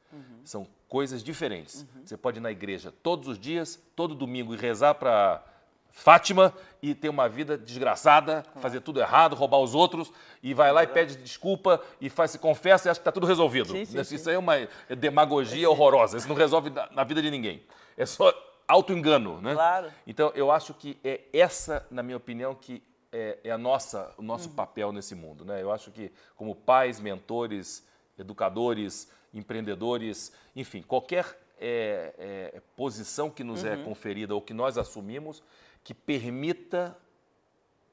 Speaker 2: São coisas diferentes. Você pode ir na igreja todos os dias, todo domingo, e rezar para Fátima e ter uma vida desgraçada, fazer tudo errado, roubar os outros, e vai lá e pede desculpa e faz, se confessa e acha que está tudo resolvido.
Speaker 1: Sim, sim,
Speaker 2: Isso
Speaker 1: sim.
Speaker 2: aí é uma demagogia horrorosa. Isso não resolve na, vida de ninguém. É só auto-engano, né?
Speaker 1: Claro.
Speaker 2: Então, eu acho que é essa, na minha opinião, que é, é a nossa, o
Speaker 1: Uhum.
Speaker 2: nosso papel nesse mundo. Né? Eu acho que, como pais, mentores, educadores, empreendedores, enfim, qualquer é, é, posição que nos
Speaker 1: Uhum.
Speaker 2: é conferida ou que nós assumimos, que permita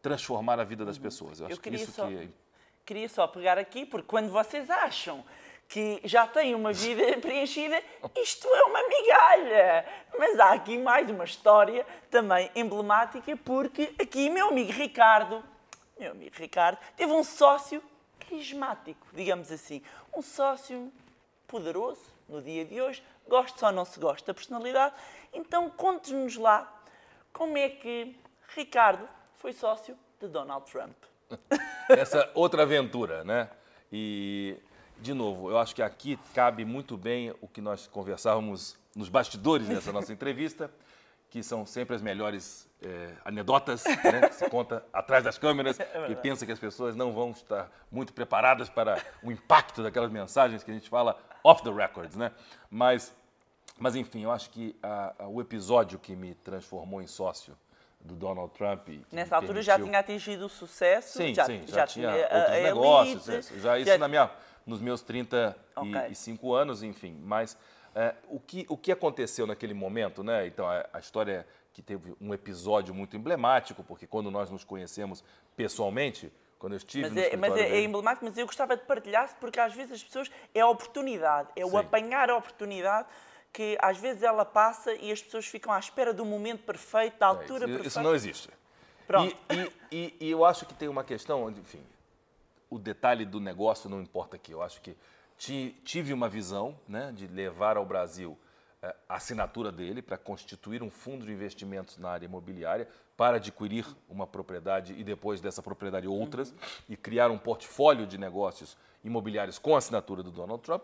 Speaker 2: transformar a vida das pessoas. Eu acho
Speaker 1: Uhum. Eu
Speaker 2: que
Speaker 1: queria
Speaker 2: isso
Speaker 1: só,
Speaker 2: que é
Speaker 1: queria só pegar aqui, porque quando vocês acham que já têm uma vida preenchida, isto é uma migalha. Mas há aqui mais uma história também emblemática, porque aqui meu amigo Ricardo meu amigo Ricardo, teve um sócio carismático, digamos assim. Um sócio poderoso no dia de hoje, gosta ou não se gosta da personalidade. Então, conte-nos lá como é que Ricardo foi sócio de Donald Trump.
Speaker 2: Essa outra aventura, né? E, de novo, eu acho que aqui cabe muito bem o que nós conversávamos nos bastidores dessa nossa entrevista, que são sempre as melhores é, anedotas né, que se conta atrás das câmeras é e pensa que as pessoas não vão estar muito preparadas para o impacto daquelas mensagens que a gente fala off the records, né? Mas, mas enfim, eu acho que a, a, o episódio que me transformou em sócio do Donald Trump.
Speaker 1: Nessa altura permitiu... já tinha atingido o sucesso?
Speaker 2: Sim,
Speaker 1: já,
Speaker 2: sim, já, já tinha, tinha outros negócios. Elite, já isso já... Na minha, nos meus 35 okay. anos, enfim. Mas é, o, que, o que aconteceu naquele momento, né? Então, a, a história que teve um episódio muito emblemático, porque quando nós nos conhecemos pessoalmente, quando eu estive
Speaker 1: mas
Speaker 2: no
Speaker 1: é, Mas é, é, emblemático, mas eu gostava de partilhar porque às vezes as pessoas, é a oportunidade, é Sim. o apanhar a oportunidade que às vezes ela passa e as pessoas ficam à espera do momento perfeito, da é, altura isso, perfeita.
Speaker 2: Isso não existe. Pronto. E, e, e, e, eu acho que tem uma questão, enfim, o detalhe do negócio não importa aqui. Eu acho que tive uma visão né, de levar ao Brasil é, a assinatura dele para constituir um fundo de investimentos na área imobiliária para adquirir uma propriedade e depois dessa propriedade outras uhum. e criar um portfólio de negócios imobiliários com a assinatura do Donald Trump.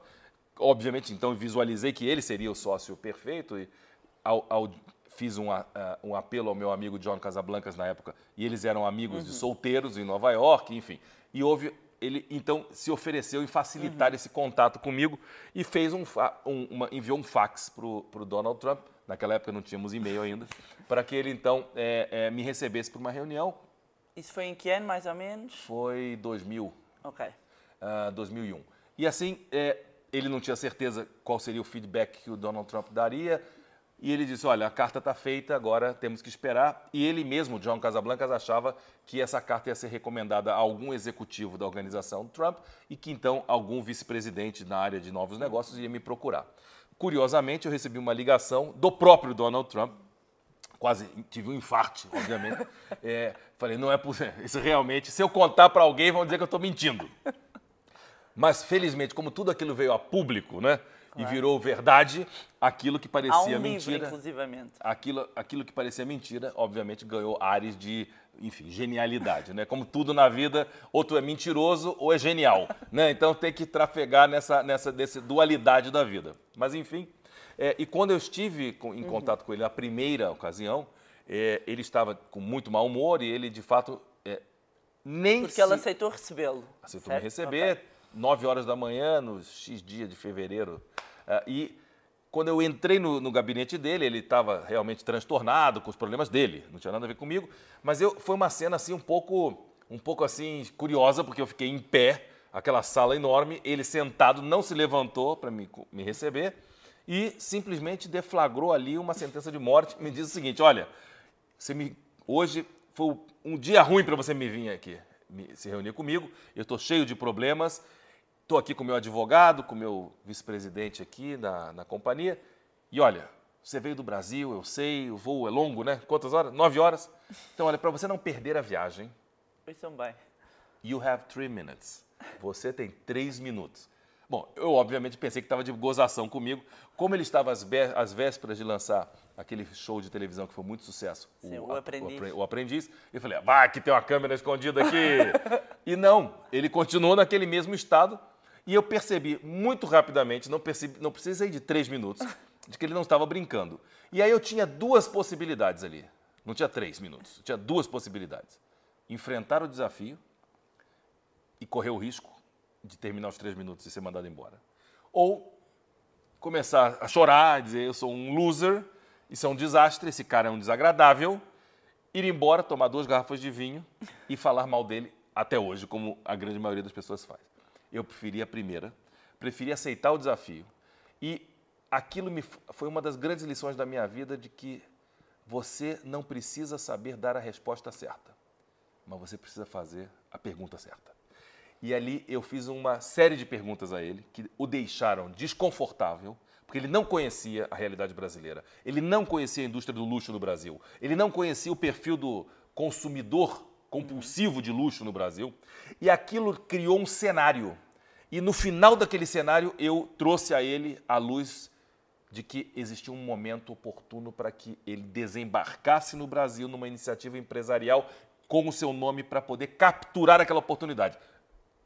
Speaker 2: Obviamente, então, visualizei que ele seria o sócio perfeito e ao, ao, fiz um, uh, um, apelo ao meu amigo John Casablancas na época e eles eram amigos uhum. de solteiros em Nova York, enfim. E houve ele então se ofereceu em facilitar uhum. esse contato comigo e fez um, um uma, enviou um fax para o Donald Trump. Naquela época não tínhamos e-mail ainda, para que ele então é, é, me recebesse para uma reunião.
Speaker 1: Isso foi em que ano, mais ou menos?
Speaker 2: Foi 2000.
Speaker 1: Ok.
Speaker 2: Uh, 2001. E assim, é, ele não tinha certeza qual seria o feedback que o Donald Trump daria. E ele disse: Olha, a carta está feita, agora temos que esperar. E ele mesmo, John Casablancas, achava que essa carta ia ser recomendada a algum executivo da organização Trump e que então algum vice-presidente na área de novos negócios ia me procurar. Curiosamente, eu recebi uma ligação do próprio Donald Trump. Quase tive um infarto, obviamente. É, falei: Não é possível. Isso realmente, se eu contar para alguém, vão dizer que eu estou mentindo. Mas, felizmente, como tudo aquilo veio a público, né? e virou verdade aquilo que parecia
Speaker 1: um
Speaker 2: mentira.
Speaker 1: Livro, inclusivamente.
Speaker 2: Aquilo, aquilo que parecia mentira, obviamente, ganhou ares de, enfim, genialidade, né? Como tudo na vida, ou tu é mentiroso ou é genial, né? Então tem que trafegar nessa, nessa desse dualidade da vida. Mas, enfim, é, e quando eu estive em uhum. contato com ele na primeira ocasião, é, ele estava com muito mau humor e ele, de fato, é, nem
Speaker 1: Porque
Speaker 2: se...
Speaker 1: ela aceitou recebê-lo.
Speaker 2: Aceitou certo? me receber, okay. 9 horas da manhã, no X dia de fevereiro. Uh, e quando eu entrei no, no gabinete dele, ele estava realmente transtornado com os problemas dele, não tinha nada a ver comigo. Mas eu, foi uma cena assim um pouco, um pouco assim curiosa, porque eu fiquei em pé, aquela sala enorme, ele sentado não se levantou para me, me receber e simplesmente deflagrou ali uma sentença de morte. Me diz o seguinte: olha, você me, hoje foi um dia ruim para você me vir aqui, me, se reunir comigo. Eu estou cheio de problemas Estou aqui com o meu advogado, com o meu vice-presidente aqui na, na companhia. E olha, você veio do Brasil, eu sei, o voo é longo, né? Quantas horas? Nove horas. Então, olha, para você não perder a viagem.
Speaker 1: Pois bem.
Speaker 2: You have three minutes. Você tem três minutos. Bom, eu obviamente pensei que estava de gozação comigo. Como ele estava às, às, vésperas de lançar aquele show de televisão que foi muito sucesso,
Speaker 1: Sim, o, o, Aprendiz.
Speaker 2: O, o, Aprendiz, eu falei, ah, vai que tem uma câmera escondida aqui. e não, ele continuou naquele mesmo estado e eu percebi muito rapidamente, não, percebi, não precisei de três minutos, de que ele não estava brincando. E aí eu tinha duas possibilidades ali. Não tinha três minutos, tinha duas possibilidades. Enfrentar o desafio e correr o risco de terminar os três minutos e ser mandado embora. Ou começar a chorar, dizer eu sou um loser, isso é um desastre, esse cara é um desagradável, ir embora, tomar duas garrafas de vinho e falar mal dele até hoje, como a grande maioria das pessoas faz eu preferi a primeira, preferi aceitar o desafio. E aquilo me, foi uma das grandes lições da minha vida de que você não precisa saber dar a resposta certa, mas você precisa fazer a pergunta certa. E ali eu fiz uma série de perguntas a ele que o deixaram desconfortável, porque ele não conhecia a realidade brasileira, ele não conhecia a indústria do luxo no Brasil, ele não conhecia o perfil do consumidor compulsivo de luxo no Brasil, e aquilo criou um cenário. E no final daquele cenário, eu trouxe a ele a luz de que existia um momento oportuno para que ele desembarcasse no Brasil numa iniciativa empresarial com o seu nome para poder capturar aquela oportunidade.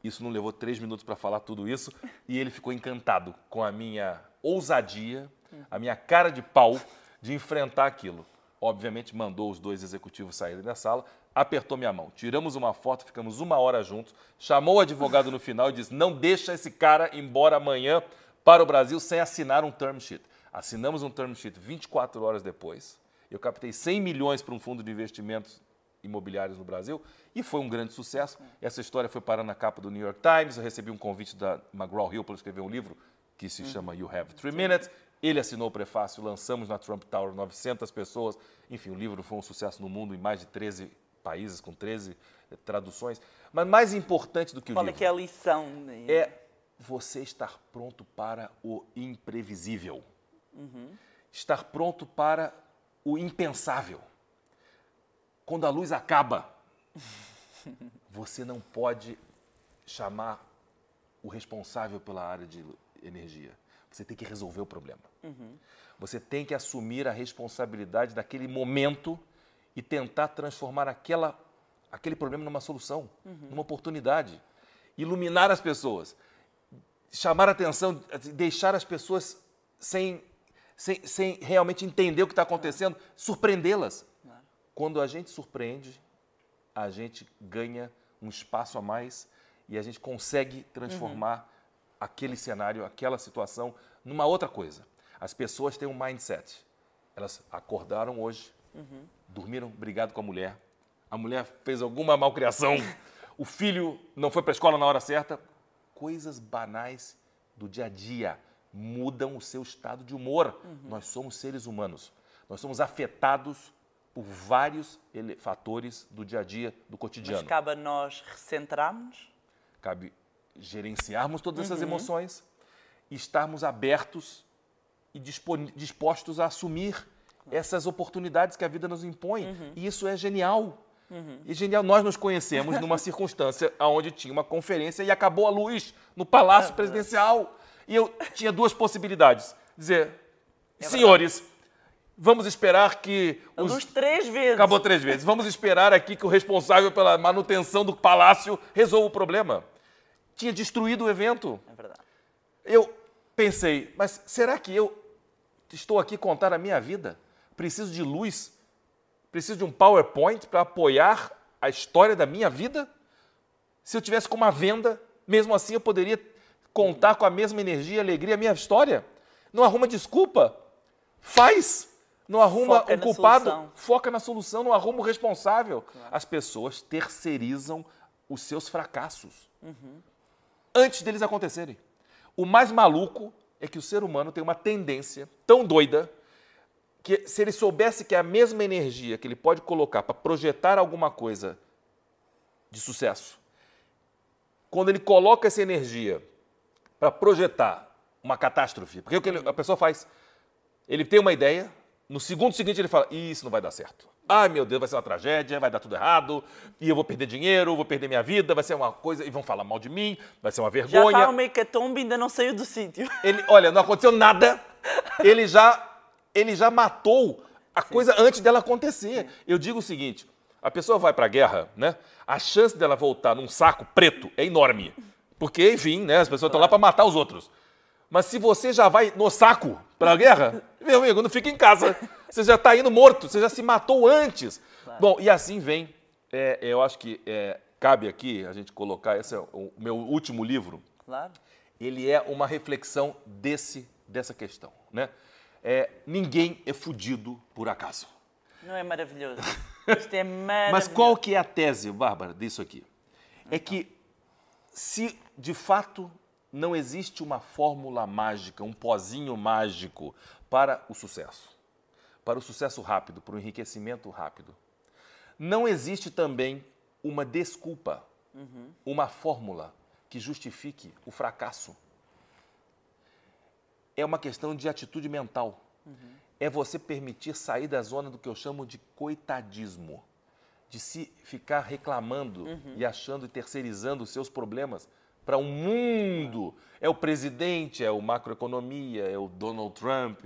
Speaker 2: Isso não levou três minutos para falar tudo isso e ele ficou encantado com a minha ousadia, a minha cara de pau de enfrentar aquilo. Obviamente, mandou os dois executivos saírem da sala, apertou minha mão. Tiramos uma foto, ficamos uma hora juntos, chamou o advogado no final e disse: Não deixa esse cara embora amanhã para o Brasil sem assinar um term sheet. Assinamos um term sheet 24 horas depois. Eu captei 100 milhões para um fundo de investimentos imobiliários no Brasil e foi um grande sucesso. Essa história foi parar na capa do New York Times. Eu recebi um convite da McGraw-Hill para escrever um livro que se chama You Have Three Minutes. Ele assinou o prefácio, lançamos na Trump Tower 900 pessoas. Enfim, o livro foi um sucesso no mundo em mais de 13 países, com 13 eh, traduções. Mas mais importante do que o
Speaker 1: Qual
Speaker 2: livro...
Speaker 1: que é a lição?
Speaker 2: É você estar pronto para o imprevisível. Estar pronto para o impensável. Quando a luz acaba, você não pode chamar o responsável pela área de energia. Você tem que resolver o problema. Você tem que assumir a responsabilidade daquele momento e tentar transformar aquela, aquele problema numa solução, numa oportunidade. Iluminar as pessoas, chamar a atenção, deixar as pessoas sem, sem, sem realmente entender o que está acontecendo, surpreendê-las. Quando a gente surpreende, a gente ganha um espaço a mais e a gente consegue transformar aquele cenário, aquela situação, numa outra coisa. As pessoas têm um mindset. Elas acordaram hoje, dormiram brigado com a mulher, a mulher fez alguma malcriação, o filho não foi para a escola na hora certa. Coisas banais do dia a dia mudam o seu estado de humor. Nós somos seres humanos. Nós somos afetados por vários fatores do dia a dia, do
Speaker 1: Mas
Speaker 2: cotidiano.
Speaker 1: cabe a nós recentrarmos?
Speaker 2: Cabe gerenciarmos todas essas emoções estarmos abertos e dispostos a assumir essas oportunidades que a vida nos impõe. E isso é genial. E genial, nós nos conhecemos numa circunstância onde tinha uma conferência e acabou a luz no Palácio Presidencial. E eu tinha duas possibilidades. Dizer, senhores, vamos esperar que os
Speaker 1: luz três vezes.
Speaker 2: Acabou três vezes. Vamos esperar aqui que o responsável pela manutenção do palácio resolva o problema. Tinha destruído o evento.
Speaker 1: É verdade.
Speaker 2: Eu pensei, mas será que eu estou aqui contar a minha vida? Preciso de luz? Preciso de um PowerPoint para apoiar a história da minha vida? Se eu tivesse com uma venda, mesmo assim eu poderia contar com a mesma energia e alegria a minha história? Não arruma desculpa. Faz. Não arruma
Speaker 1: Foca na
Speaker 2: culpado.
Speaker 1: solução.
Speaker 2: Foca na solução, não arruma o responsável. As pessoas terceirizam os seus fracassos antes deles acontecerem. O mais maluco é que o ser humano tem uma tendência tão doida que se ele soubesse que é a mesma energia que ele pode colocar para projetar alguma coisa de sucesso, quando ele coloca essa energia para projetar uma catástrofe, porque o que a pessoa faz, ele tem uma ideia, no segundo seguinte ele fala, "Ih, isso não vai dar certo. Ai meu Deus, vai ser uma tragédia, vai dar tudo errado, e eu vou perder dinheiro, vou perder minha vida, vai ser uma coisa, e vão falar mal de mim, vai ser uma
Speaker 1: Já
Speaker 2: vergonha.
Speaker 1: está uma hecatombe e ainda não saiu do sítio.
Speaker 2: Ele, olha, não aconteceu nada. Ele já, ele já matou a coisa antes dela acontecer. Eu digo o seguinte: a pessoa vai para a guerra, né? A chance dela voltar num saco preto é enorme, porque enfim, né? As pessoas estão lá para matar os outros. Mas se você já vai no saco para a guerra, meu amigo, não fica em casa. Você já está indo morto, você já se matou antes. Bom, e assim vem. é, eu acho que é, cabe aqui a gente colocar. Esse é o meu último livro
Speaker 1: Claro.
Speaker 2: ele é uma reflexão desse, dessa questão. Né? É, ninguém é fudido por acaso.
Speaker 1: Não é maravilhoso? Isto é maravilhoso.
Speaker 2: Mas qual que é a tese, Bárbara, disso aqui? É que se de fato não existe uma fórmula mágica, um pozinho mágico para o sucesso, para o sucesso rápido, para o enriquecimento rápido, não existe também uma desculpa, uma fórmula que justifique o fracasso. É uma questão de atitude mental. É você permitir sair da zona do que eu chamo de coitadismo. de se ficar reclamando
Speaker 1: Uhum.
Speaker 2: e achando e terceirizando os seus problemas para o mundo. É o presidente, é o macroeconomia, é o Donald Trump.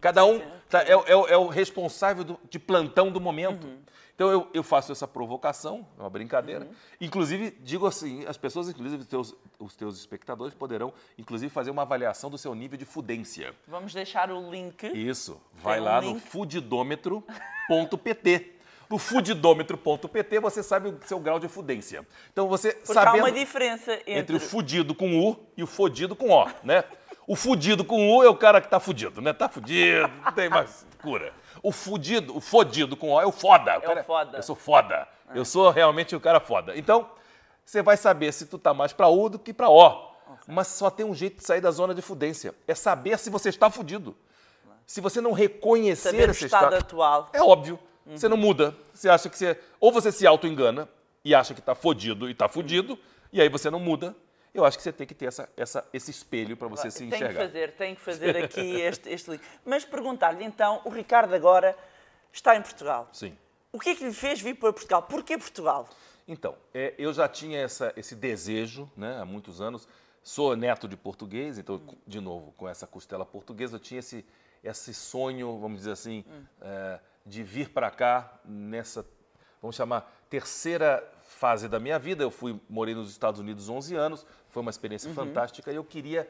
Speaker 2: Cada um tá- é, o- é é o responsável do- de plantão do momento.
Speaker 1: Uhum.
Speaker 2: Então eu, eu faço essa provocação, é uma brincadeira. Inclusive, digo assim, as pessoas, inclusive os teus, os teus espectadores, poderão, inclusive, fazer uma avaliação do seu nível de fudência.
Speaker 1: Vamos deixar o link.
Speaker 2: Isso. Vai
Speaker 1: um
Speaker 2: lá no fudidômetro.pt. No fudidômetro.pt você sabe o seu grau de fudência. Então você
Speaker 1: Porque
Speaker 2: sabendo
Speaker 1: há uma diferença entre,
Speaker 2: entre o fudido com U e o fodido com O, né? O fudido com U é o cara que tá fudido, né? Tá fudido, não tem mais cura. O fudido, o fodido com O é o foda.
Speaker 1: o
Speaker 2: cara-
Speaker 1: foda. É.
Speaker 2: Eu sou foda. Eu sou realmente o cara foda. Então, você vai saber se tu tá mais pra U do que pra O. Mas só tem um jeito de sair da zona de fudência. É saber se você está fudido. Se você não reconhecer
Speaker 1: saber o
Speaker 2: esse
Speaker 1: estado
Speaker 2: estado,
Speaker 1: atual.
Speaker 2: é óbvio. Você não muda. Você acha que você. Ou você se auto-engana e acha que está fodido e está fudido, e aí você não muda. Eu acho que você tem que ter essa, essa, esse espelho para você se
Speaker 1: tem que
Speaker 2: enxergar.
Speaker 1: fazer, tem que fazer aqui este, este link. Mas perguntar-lhe então, o Ricardo agora está em Portugal.
Speaker 2: Sim.
Speaker 1: O que é que lhe fez vir para Portugal? Porquê Portugal?
Speaker 2: Então, é, eu já tinha essa, esse desejo né, há muitos anos. Sou neto de português, então, de novo, com essa costela portuguesa, eu tinha esse, esse sonho, vamos dizer assim, é, de vir para cá nessa, vamos chamar, terceira fase da minha vida. Eu fui, morei nos Estados Unidos 11 anos, foi uma experiência fantástica e eu queria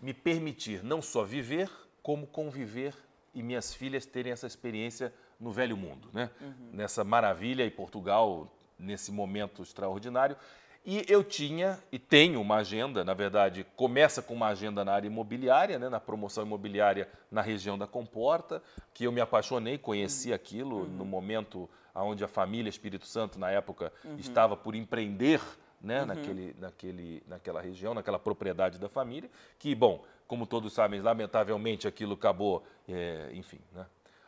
Speaker 2: me permitir não só viver, como conviver e minhas filhas terem essa experiência no velho mundo, né? Nessa maravilha e Portugal nesse momento extraordinário. E eu tinha e tenho uma agenda, na verdade, começa com uma agenda na área imobiliária, né, na promoção imobiliária na região da Comporta, que eu me apaixonei, conheci aquilo no momento onde a família Espírito Santo, na época, estava por empreender né, naquele, naquele, naquela região, naquela propriedade da família, que, bom, como todos sabem, lamentavelmente aquilo acabou, é, enfim, né,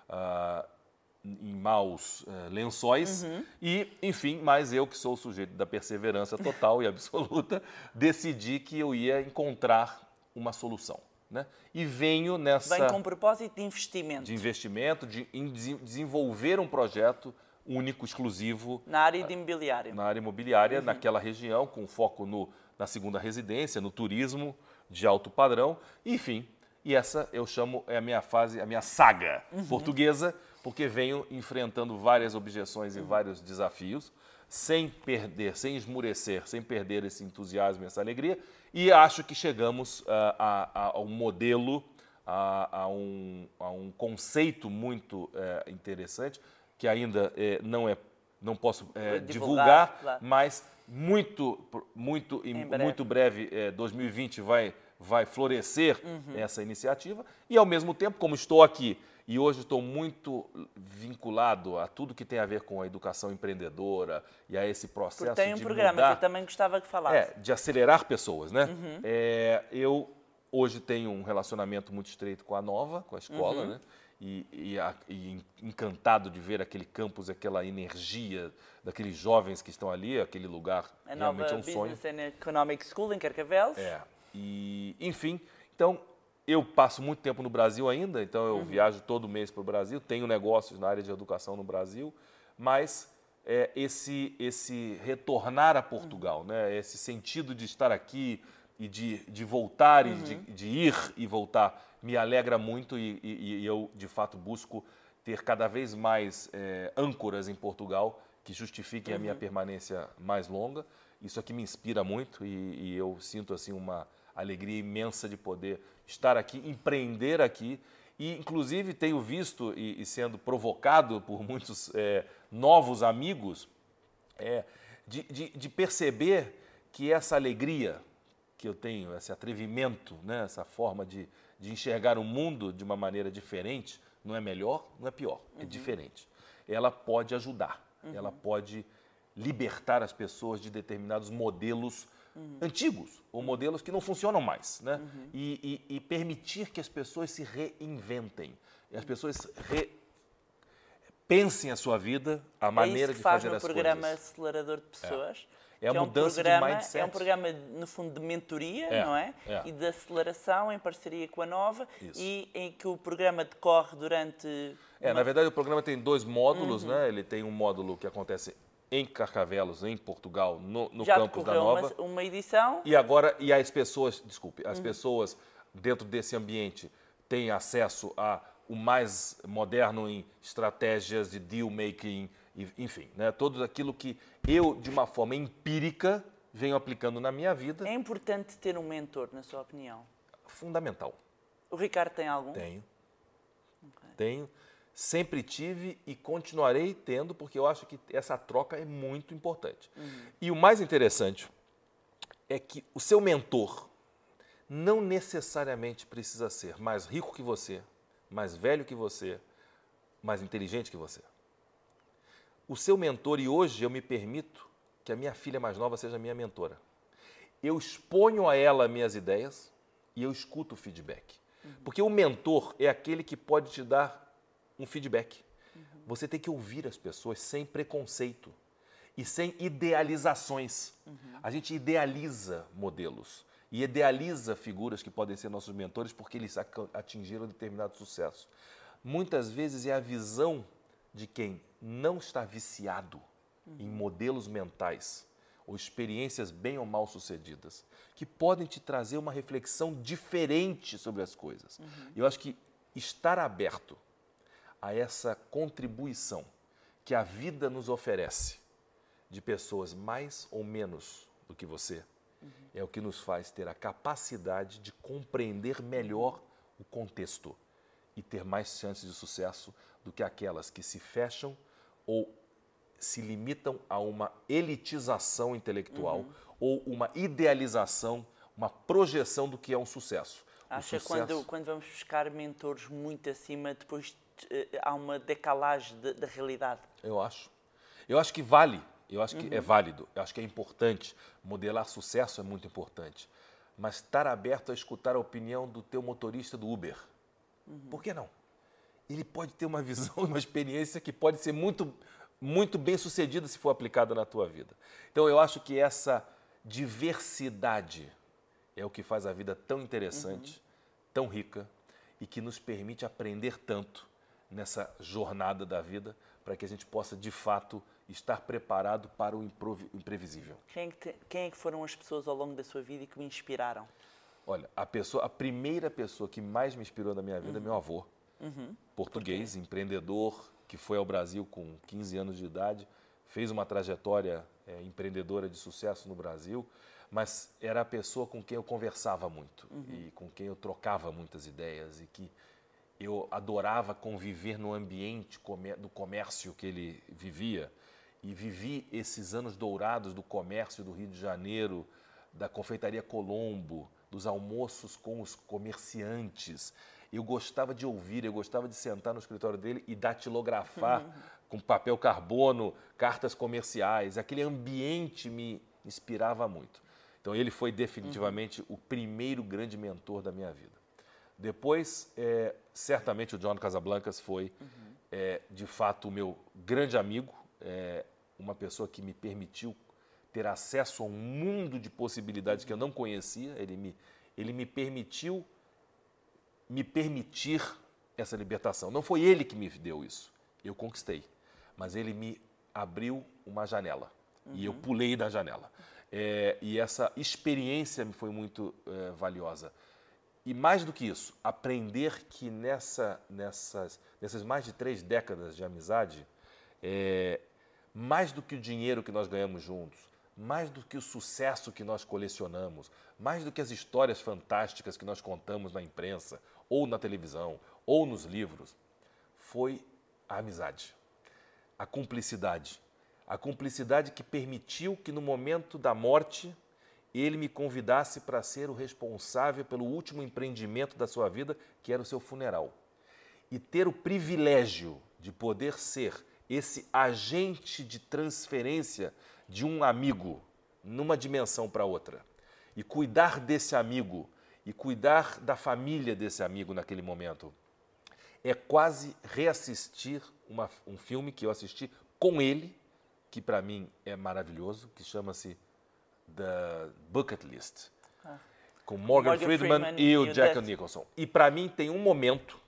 Speaker 2: ah, em maus eh, lençóis. E, enfim, mas eu, que sou o sujeito da perseverança total e absoluta, decidi que eu ia encontrar uma solução. Né? E venho nessa
Speaker 1: Vem com propósito de investimento
Speaker 2: de investimento, de em desenvolver um projeto único, exclusivo
Speaker 1: na área de imobiliário.
Speaker 2: na área imobiliária, naquela região, com foco no, na segunda residência, no turismo de alto padrão, enfim. E essa eu chamo, é a minha fase, a minha saga portuguesa, porque venho enfrentando várias objeções e vários desafios, sem perder, sem esmurecer, sem perder esse entusiasmo e essa alegria, e acho que chegamos ah, a, a, a um modelo, a, um, a um conceito muito eh, interessante, que ainda eh, não é não posso eh,
Speaker 1: Divulgar,
Speaker 2: divulgar, mas muito, muito, em
Speaker 1: Em breve.
Speaker 2: muito breve, eh, 2020 vai, vai florescer
Speaker 1: Uhum.
Speaker 2: essa iniciativa. E ao mesmo tempo, como estou aqui e hoje estou muito vinculado a tudo que tem a ver com a educação empreendedora e a esse processo
Speaker 1: Porque tem um
Speaker 2: de
Speaker 1: programa
Speaker 2: mudar,
Speaker 1: que eu também gostava que falasse.
Speaker 2: é, de acelerar pessoas, né?
Speaker 1: Uhum.
Speaker 2: É, eu hoje tenho um relacionamento muito estreito com a Nova, com a escola,
Speaker 1: Uhum.
Speaker 2: né? E, e a- e encantado de ver aquele campus, aquela energia daqueles jovens que estão ali, aquele lugar
Speaker 1: A
Speaker 2: realmente é um sonho.
Speaker 1: Business and Economic School em Carcavelos.
Speaker 2: É. E, enfim, então eu passo muito tempo no Brasil ainda, então eu viajo todo mês para o Brasil, tenho negócios na área de educação no Brasil, mas é, esse, esse retornar a Portugal, né, esse sentido de estar aqui e de, de voltar e de, de ir e voltar, me alegra muito e, e- e eu, de fato, busco ter cada vez mais é, âncoras em Portugal que justifiquem a minha permanência mais longa. Isso aqui me inspira muito e, e eu sinto assim uma alegria imensa de poder estar aqui, empreender aqui e inclusive tenho visto e, e sendo provocado por muitos é, novos amigos é, de, de- de perceber que essa alegria que eu tenho, esse atrevimento, né, essa forma de, de enxergar o mundo de uma maneira diferente, não é melhor, não é pior, é diferente. Ela pode ajudar, ela pode libertar as pessoas de determinados modelos antigos ou modelos que não funcionam mais, né? E, e- e permitir que as pessoas se reinventem, e as pessoas re- pensem a sua vida, a
Speaker 1: é
Speaker 2: maneira
Speaker 1: isso que
Speaker 2: de
Speaker 1: faz
Speaker 2: fazer
Speaker 1: no
Speaker 2: as
Speaker 1: programa
Speaker 2: coisas. É.
Speaker 1: Acelerador de Pessoas.
Speaker 2: É a
Speaker 1: que
Speaker 2: mudança
Speaker 1: um programa,
Speaker 2: de mindset.
Speaker 1: É um programa, no fundo, de mentoria,
Speaker 2: É,
Speaker 1: não é?
Speaker 2: é.
Speaker 1: E de aceleração em parceria com a Nova
Speaker 2: Isso.
Speaker 1: e em que o programa decorre durante.
Speaker 2: É,
Speaker 1: uma-
Speaker 2: na verdade o programa tem dois módulos,
Speaker 1: Uhum.
Speaker 2: né? Ele tem um módulo que acontece em Carcavelos, em Portugal, no, no
Speaker 1: já
Speaker 2: campus da Nova.
Speaker 1: uma, uma edição.
Speaker 2: E agora, e as pessoas, desculpe,
Speaker 1: Uhum.
Speaker 2: as pessoas dentro desse ambiente têm acesso a o mais moderno em estratégias de deal making, enfim, né? Tudo aquilo que eu, de uma forma empírica, venho aplicando na minha vida,
Speaker 1: É importante ter um mentor, na sua opinião.
Speaker 2: fundamental.
Speaker 1: O Ricardo tem algum?
Speaker 2: Tenho. Tenho. Sempre tive e continuarei tendo, porque eu acho que essa troca é muito importante. E o mais interessante é que o seu mentor não necessariamente precisa ser mais rico que você, mais velho que você, mais inteligente que você. O seu mentor, e hoje eu me permito que a minha filha mais nova seja minha mentora. Eu exponho a ela minhas ideias e eu escuto o feedback. Porque o mentor é aquele que pode te dar um feedback. Você tem que ouvir as pessoas sem preconceito e sem idealizações. A gente idealiza modelos e idealiza figuras que podem ser nossos mentores porque eles atingiram determinado sucesso. Muitas vezes é a visão de quem não está viciado em modelos mentais ou experiências bem ou mal sucedidas que podem te trazer uma reflexão diferente sobre as coisas. Eu acho que estar aberto a essa contribuição que a vida nos oferece de pessoas mais ou menos do que você é o que nos faz ter a capacidade de compreender melhor o contexto e ter mais chances de sucesso do que aquelas que se fecham ou se limitam a uma elitização intelectual ou uma idealização, uma projeção do que é um sucesso.
Speaker 1: Acha que
Speaker 2: sucesso-
Speaker 1: quando, quando vamos buscar mentores muito acima, depois eh, há uma decalagem de- da realidade?
Speaker 2: Eu acho. Eu acho que vale. Eu acho que
Speaker 1: Uhum.
Speaker 2: é válido. Eu acho que é importante. Modelar sucesso é muito importante. Mas estar aberto a escutar a opinião do teu motorista do Uber.
Speaker 1: Uhum.
Speaker 2: Por que não? Ele pode ter uma visão uma experiência que pode ser muito, muito bem sucedida se for aplicada na tua vida. Então eu acho que essa diversidade é o que faz a vida tão interessante, tão rica e que nos permite aprender tanto nessa jornada da vida para que a gente possa de fato estar preparado para o imprevisível.
Speaker 1: Quem é, que te- quem é que foram as pessoas ao longo da sua vida que o inspiraram?
Speaker 2: Olha, a pessoa, a primeira pessoa que mais me inspirou na minha vida é meu avô, português, empreendedor, que foi ao Brasil com 15 anos de idade, fez uma trajetória eh, empreendedora de sucesso no Brasil, mas era a pessoa com quem eu conversava muito e com quem eu trocava muitas ideias e que eu adorava conviver no ambiente do comércio que ele vivia e vivi esses anos dourados do comércio do Rio de Janeiro, da confeitaria Colombo, dos almoços com os comerciantes. Eu gostava de ouvir, eu gostava de sentar no escritório dele e datilografar com papel carbono, cartas comerciais. Aquele ambiente me inspirava muito. Então ele foi definitivamente o primeiro grande mentor da minha vida. Depois, é, certamente o John Casablancas foi, é, de fato, o meu grande amigo, é, uma pessoa que me permitiu ter acesso a um mundo de possibilidades que eu não conhecia. Ele me, ele me permitiu me permitir essa libertação. Não foi ele que me deu isso, eu conquistei, mas ele me abriu uma janela e eu pulei da janela. É, e essa experiência me foi muito é, valiosa. E mais do que isso, aprender que nessa, nessas, nessas mais de três décadas de amizade, é, mais do que o dinheiro que nós ganhamos juntos, mais do que o sucesso que nós colecionamos, mais do que as histórias fantásticas que nós contamos na imprensa, ou na televisão, ou nos livros, foi a amizade, a cumplicidade. A cumplicidade que permitiu que no momento da morte ele me convidasse para ser o responsável pelo último empreendimento da sua vida, que era o seu funeral. E ter o privilégio de poder ser esse agente de transferência de um amigo numa dimensão para outra. E cuidar desse amigo e cuidar da família desse amigo naquele momento. É quase reassistir uma, um filme que eu assisti com ele, que para mim é maravilhoso, que chama-se The Bucket List. Com Morgan,
Speaker 1: Morgan
Speaker 2: Freeman,
Speaker 1: Freeman
Speaker 2: e o Jack. Nicholson. E para mim tem um momento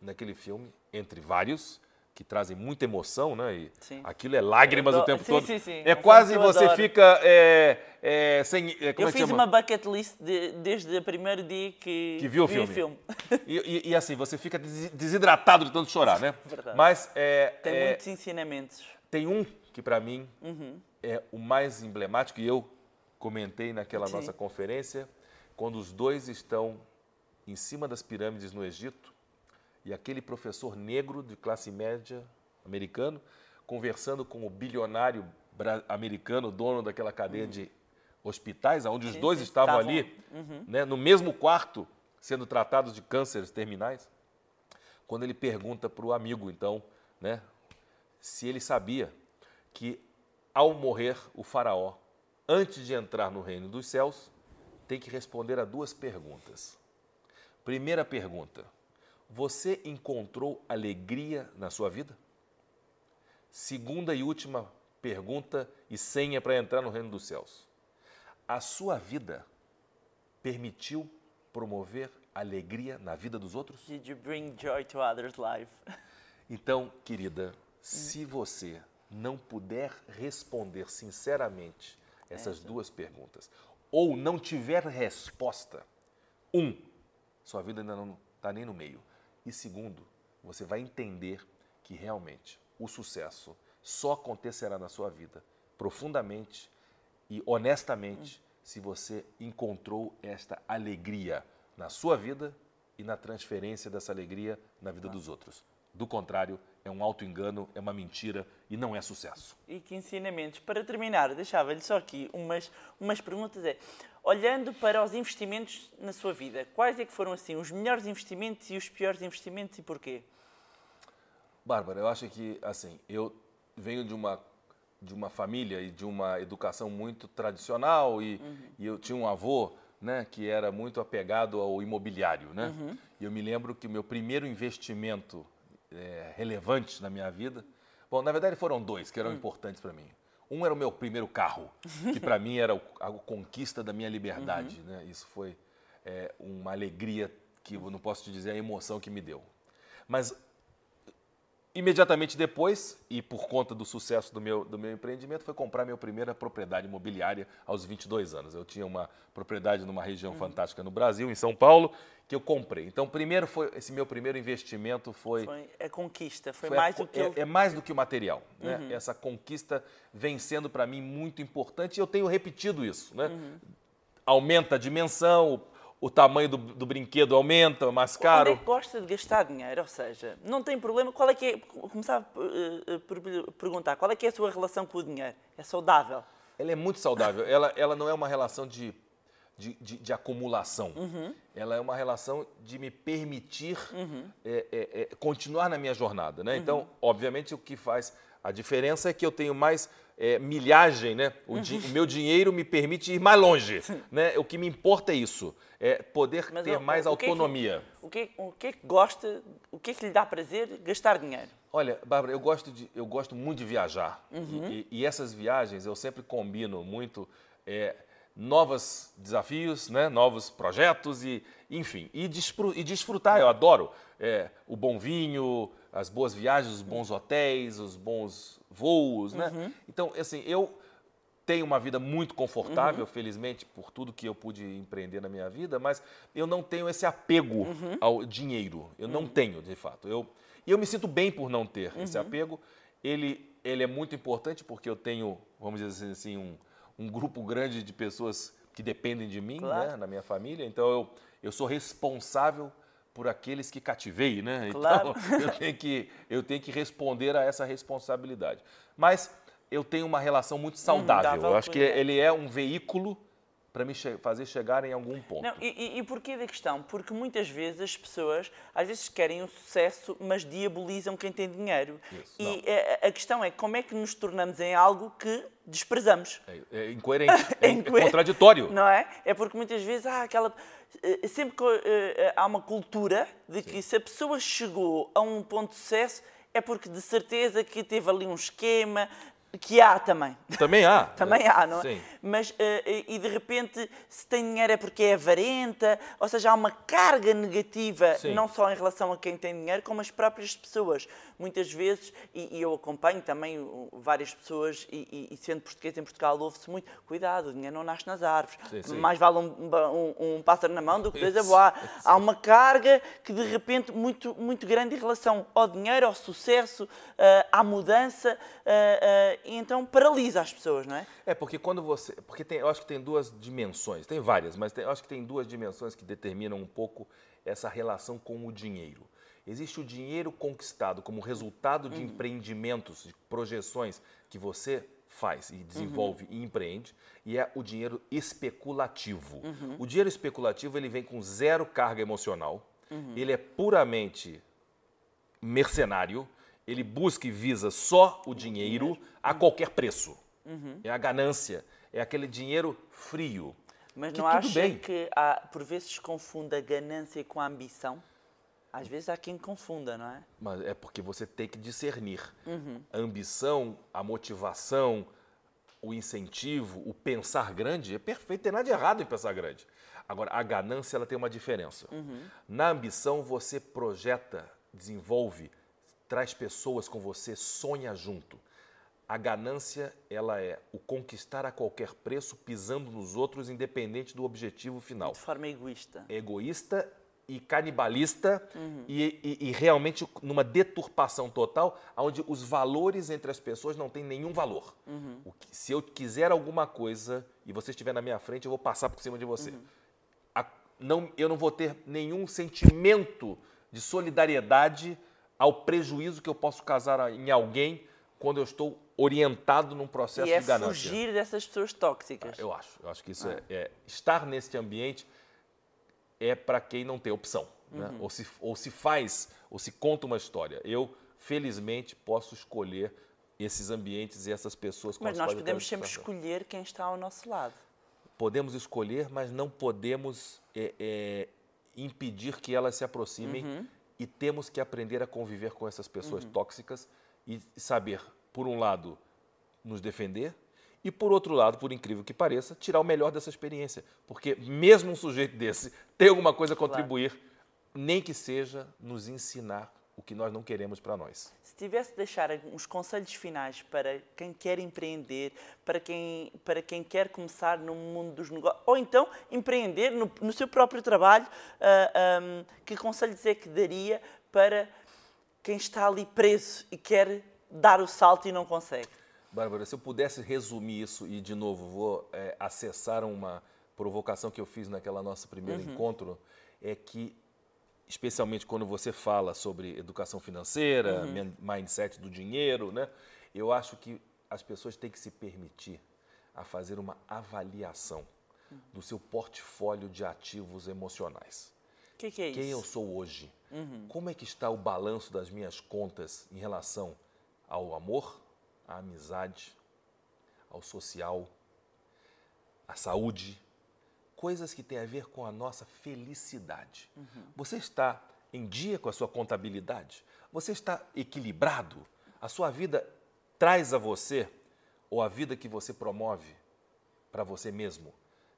Speaker 2: naquele filme, entre vários, que trazem muita emoção, né? E
Speaker 1: Sim.
Speaker 2: aquilo é lágrimas
Speaker 1: Eu
Speaker 2: o tempo
Speaker 1: sim,
Speaker 2: todo.
Speaker 1: sim, sim.
Speaker 2: É
Speaker 1: É um
Speaker 2: quase
Speaker 1: filme
Speaker 2: você
Speaker 1: adoro.
Speaker 2: fica é, é, sem. é, como
Speaker 1: Eu
Speaker 2: é
Speaker 1: fiz
Speaker 2: chama?
Speaker 1: uma bucket list de- desde o primeiro dia que,
Speaker 2: Que viu o
Speaker 1: vi
Speaker 2: filme. E, e- e assim, você fica desi- desidratado de tanto chorar, né?
Speaker 1: Verdade.
Speaker 2: Mas é,
Speaker 1: Tem
Speaker 2: é,
Speaker 1: muitos ensinamentos.
Speaker 2: tem um que para mim
Speaker 1: Uhum.
Speaker 2: é o mais emblemático e eu comentei naquela nossa conferência, quando os dois estão em cima das pirâmides no Egito e aquele professor negro de classe média americano conversando com o bilionário americano, dono daquela cadeia de hospitais, onde os dois estavam
Speaker 1: estavam.
Speaker 2: ali, né, no mesmo quarto, sendo tratados de cânceres terminais. Quando ele pergunta para o amigo, então, né, se ele sabia que ao morrer o faraó, antes de entrar no reino dos céus, tem que responder a duas perguntas. Primeira pergunta: você encontrou alegria na sua vida? Segunda e última pergunta e senha para entrar no reino dos céus. A sua vida permitiu promover alegria na vida dos outros?
Speaker 1: Did you bring joy to others' life?
Speaker 2: Então, querida, se você não puder responder sinceramente essas duas perguntas, ou não tiver resposta, um, sua vida ainda não está nem no meio. E segundo, você vai entender que realmente o sucesso só acontecerá na sua vida profundamente e honestamente se você encontrou esta alegria na sua vida e na transferência dessa alegria na vida dos outros. Do contrário, é um auto-engano, é uma mentira e não é sucesso.
Speaker 1: E que ensinamentos? Para terminar, deixava-lhe só aqui umas, umas perguntas. É, olhando para os investimentos na sua vida, quais é que foram assim os melhores investimentos e os piores investimentos e porquê?
Speaker 2: Bárbara, eu acho que, assim, eu venho de uma, de uma família e de uma educação muito tradicional e, e eu tinha um avô, né, que era muito apegado ao imobiliário, né? E eu me lembro que o meu primeiro investimento eh, relevante na minha vida, bom, na verdade foram dois que eram importantes para mim. Um era o meu primeiro carro, que para mim era o- a conquista da minha liberdade, né? Isso foi eh, uma alegria que eu não posso te dizer a emoção que me deu. Mas Imediatamente depois, e por conta do sucesso do meu, do meu empreendimento, foi comprar minha primeira propriedade imobiliária aos 22 anos. Eu tinha uma propriedade numa região fantástica no Brasil, em São Paulo, que eu comprei. Então, primeiro foi esse meu primeiro investimento foi,
Speaker 1: Foi a conquista, foi,
Speaker 2: foi a
Speaker 1: mais
Speaker 2: co-
Speaker 1: do que
Speaker 2: é, é mais do que o material. Né? Essa conquista vem sendo para mim muito importante e eu tenho repetido isso. Né? Aumenta a dimensão, o, tamanho do, do brinquedo aumenta, é mais caro.
Speaker 1: Onde é gosta de gastar dinheiro? Ou seja, não tem problema. Qual é que é, começar eh, eh, por perguntar, qual é que é a sua relação com o dinheiro? É saudável?
Speaker 2: Ela é muito saudável. Ela, ela não é uma relação de, de, de- de acumulação. Ela é uma relação de me permitir é, é, é, continuar na minha jornada. Né? Então, obviamente, o que faz a diferença é que eu tenho mais é, milhagem, né? O, di- o meu dinheiro me permite ir mais longe. Né? O que me importa é isso, é poder
Speaker 1: Mas
Speaker 2: ter
Speaker 1: o-
Speaker 2: mais
Speaker 1: o que é que-
Speaker 2: autonomia.
Speaker 1: O que, o que é que gosta, o que é que lhe dá prazer gastar dinheiro?
Speaker 2: Olha, Bárbara, eu gosto, de, eu gosto muito de viajar. E, e essas viagens eu sempre combino muito é, novos desafios, né? novos projetos e, enfim, e, despru- e desfrutar. Eu adoro é, o bom vinho, as boas viagens, os bons hotéis, os bons voos, né? Então, assim, eu tenho uma vida muito confortável, felizmente, por tudo que eu pude empreender na minha vida, mas eu não tenho esse apego ao dinheiro. Eu não tenho, de fato. Eu, e eu me sinto bem por não ter esse apego. Ele, ele é muito importante porque eu tenho, vamos dizer assim, um, um grupo grande de pessoas que dependem de mim,
Speaker 1: Claro.
Speaker 2: né, na minha família. Então, eu, eu sou responsável por aqueles que cativei, né?
Speaker 1: Claro.
Speaker 2: Então, eu tenho, que, eu tenho que responder a essa responsabilidade. Mas eu tenho uma relação muito saudável.
Speaker 1: saudável
Speaker 2: eu acho que ele é um veículo para me che- fazer chegar em algum ponto.
Speaker 1: Não, e, e, porquê da questão? Porque muitas vezes as pessoas, às vezes querem o sucesso, mas diabolizam quem tem dinheiro.
Speaker 2: Isso,
Speaker 1: e a, a questão é como é que nos tornamos em algo que desprezamos.
Speaker 2: É, é incoerente, é, é contraditório.
Speaker 1: Não é? É porque muitas vezes há aquela. eh, Sempre que eh, há uma cultura de que se a pessoa chegou a um ponto de sucesso é porque de certeza que teve ali um esquema. Que há também.
Speaker 2: Também há.
Speaker 1: também há, não é?
Speaker 2: Sim.
Speaker 1: Mas, uh, e de repente, se tem dinheiro é porque é avarenta, ou seja, há uma carga negativa,
Speaker 2: Sim.
Speaker 1: não só em relação a quem tem dinheiro, como as próprias pessoas. Muitas vezes, e, e eu acompanho também várias pessoas, e, e, e sendo português em Portugal, ouve-se muito: cuidado, o dinheiro não nasce nas árvores.
Speaker 2: Sim.
Speaker 1: Mais vale um, um, um pássaro na mão do que dois a voar. Há uma carga que, de repente, muito, muito grande em relação ao dinheiro, ao sucesso, uh, à mudança. Uh, e então paralisa as pessoas, não é?
Speaker 2: É, porque quando você. Porque tem, eu acho que tem duas dimensões, tem várias, mas tem- eu acho que tem duas dimensões que determinam um pouco essa relação com o dinheiro. Existe o dinheiro conquistado como resultado de empreendimentos, de projeções que você faz e desenvolve e empreende, e é o dinheiro especulativo. O dinheiro especulativo ele vem com zero carga emocional, ele é puramente mercenário, ele busca e visa só o dinheiro a qualquer preço. É a ganância, é aquele dinheiro frio.
Speaker 1: Mas
Speaker 2: Que
Speaker 1: não acha
Speaker 2: bem.
Speaker 1: que há, por vezes confunda a ganância com a ambição? Às vezes há quem confunda, não é?
Speaker 2: Mas é porque você tem que discernir. A ambição, a motivação, o incentivo, o pensar grande é perfeito, tem nada de errado em pensar grande. Agora, a ganância ela tem uma diferença. Na ambição, você projeta, desenvolve, traz pessoas com você, sonha junto. A ganância, ela é o conquistar a qualquer preço, pisando nos outros, independente do objetivo final
Speaker 1: De forma egoísta.
Speaker 2: egoísta e canibalista e, e- e realmente numa deturpação total, onde os valores entre as pessoas não têm nenhum valor. O que- se eu quiser alguma coisa e você estiver na minha frente, eu vou passar por cima de você. A- não, eu não vou ter nenhum sentimento de solidariedade ao prejuízo que eu posso causar em alguém quando eu estou orientado num processo
Speaker 1: E é
Speaker 2: de ganância.
Speaker 1: fugir dessas pessoas tóxicas.
Speaker 2: Eu acho. Eu acho que isso é, é- Estar nesse ambiente é para quem não tem opção. né?
Speaker 1: Uhum.
Speaker 2: Ou, se, ou se faz, ou se conta uma história. Eu, felizmente, posso escolher esses ambientes e essas pessoas
Speaker 1: Mas
Speaker 2: as
Speaker 1: nós podemos sempre escolher quem está ao nosso lado.
Speaker 2: Podemos escolher, mas não podemos é, é, impedir que elas se aproximem
Speaker 1: Uhum.
Speaker 2: E temos que aprender a conviver com essas pessoas tóxicas e saber, por um lado, nos defender e, por outro lado, por incrível que pareça, tirar o melhor dessa experiência. Porque mesmo um sujeito desse tem alguma coisa a contribuir, nem que seja nos ensinar o que nós não queremos para nós.
Speaker 1: Se tivesse de deixar uns conselhos finais para quem quer empreender, para quem, para quem quer começar no mundo dos negócios, ou então empreender no, no seu próprio trabalho, ah, ahm, que conselhos é que daria para quem está ali preso e quer dar o salto e não consegue?
Speaker 2: Bárbara, se eu pudesse resumir isso e, de novo, vou é, acessar uma provocação que eu fiz naquela nosso primeiro encontro, é que, especialmente quando você fala sobre educação financeira, min- mindset do dinheiro, né? Eu acho que as pessoas têm que se permitir a fazer uma avaliação do seu portfólio de ativos emocionais
Speaker 1: O que, que é isso?
Speaker 2: quem eu sou hoje. Como é que está o balanço das minhas contas em relação ao amor, à amizade, ao social, à saúde, coisas que têm a ver com a nossa felicidade. Você está em dia com a sua contabilidade? Você está equilibrado? A sua vida traz a você, ou a vida que você promove para você mesmo,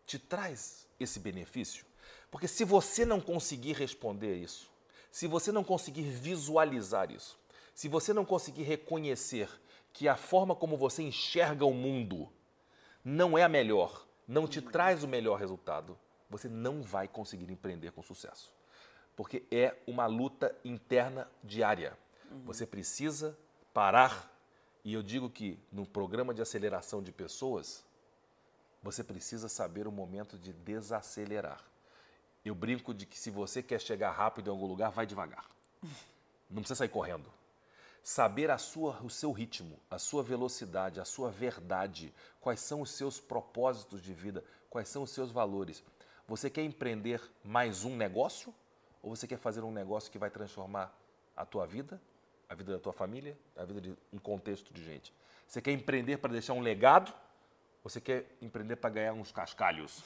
Speaker 2: te traz esse benefício? Porque se você não conseguir responder isso, se você não conseguir visualizar isso, se você não conseguir reconhecer que a forma como você enxerga o mundo não é a melhor, não te traz o melhor resultado, você não vai conseguir empreender com sucesso. Porque é uma luta interna diária. Você precisa parar, e eu digo que no programa de aceleração de pessoas, você precisa saber o momento de desacelerar. Eu brinco de que se você quer chegar rápido em algum lugar, vai devagar. Não precisa sair correndo. Saber a sua, o seu ritmo, a sua velocidade, a sua verdade, quais são os seus propósitos de vida, quais são os seus valores. Você quer empreender mais um negócio? Ou você quer fazer um negócio que vai transformar a tua vida, a vida da tua família, a vida de um contexto de gente? Você quer empreender para deixar um legado? Ou você quer empreender para ganhar uns cascalhos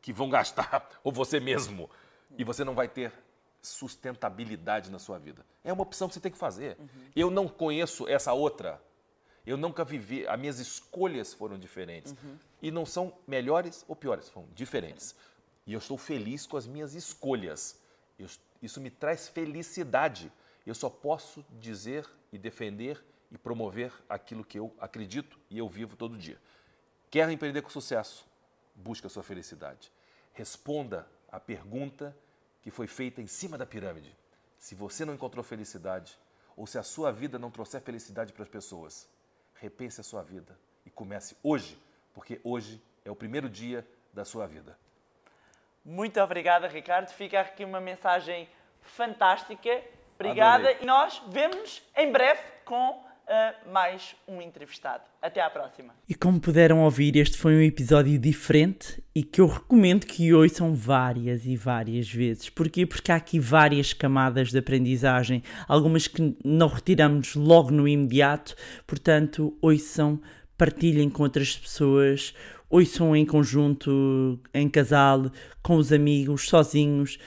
Speaker 2: que vão gastar, ou você mesmo, e você não vai ter sustentabilidade na sua vida. É uma opção que você tem que fazer. Eu não conheço essa outra. Eu nunca vivi, as minhas escolhas foram diferentes. Uhum. E não são melhores ou piores, são diferentes. E eu estou feliz com as minhas escolhas. Eu, isso me traz felicidade. Eu só posso dizer e defender e promover aquilo que eu acredito e eu vivo todo dia. Quer empreender com sucesso? Busque a sua felicidade. Responda a pergunta que foi feita em cima da pirâmide. Se você não encontrou felicidade, ou se a sua vida não trouxer felicidade para as pessoas, repense a sua vida e comece hoje, porque hoje é o primeiro dia da sua vida.
Speaker 1: Muito obrigada, Ricardo. Fica aqui uma mensagem fantástica. Obrigada Adorei. e nós vemos em breve com uh, mais um entrevistado. Até à próxima. E como puderam ouvir, este foi um episódio diferente e que eu recomendo que ouçam várias e várias vezes. Porquê? Porque há aqui várias camadas de aprendizagem, algumas que não retiramos logo no imediato, portanto, ouçam partilhem com outras pessoas, ouçam em conjunto, em casal, com os amigos, sozinhos,